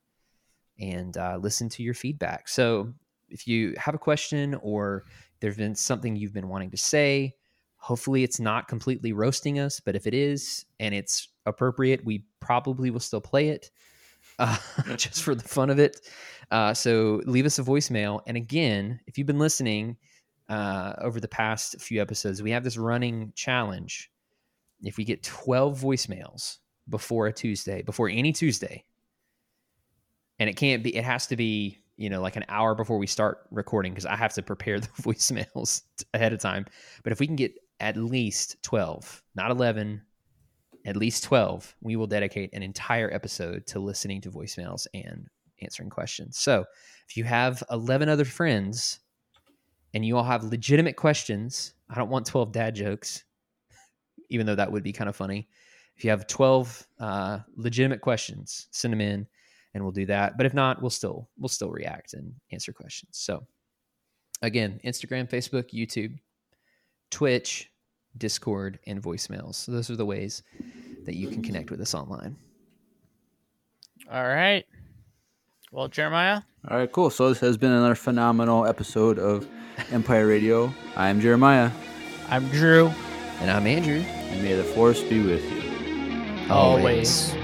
and uh, listen to your feedback. So if you have a question or there's been something you've been wanting to say, hopefully it's not completely roasting us, but if it is and it's appropriate, we probably will still play it uh, <laughs> just for the fun of it. Uh, so leave us a voicemail. And again, if you've been listening uh, over the past few episodes, we have this running challenge. If we get 12 voicemails before a Tuesday, before any Tuesday, and it can't be, it has to be, you know, like an hour before we start recording because I have to prepare <laughs> the voicemails ahead of time. But if we can get at least 12, not 11, at least 12, we will dedicate an entire episode to listening to voicemails and answering questions. So if you have 11 other friends and you all have legitimate questions, I don't want 12 dad jokes, even though that would be kind of funny. If you have 12 uh, legitimate questions, send them in and we'll do that. But if not, we'll still we'll still react and answer questions. So again, Instagram, Facebook, YouTube, Twitch, Discord, and voicemails. So those are the ways that you can connect with us online. All right. Well, Jeremiah, All right, cool. So this has been another phenomenal episode of Empire Radio. I'm Jeremiah, I'm Drew. And I'm Andrew. and may the force be with you. Always.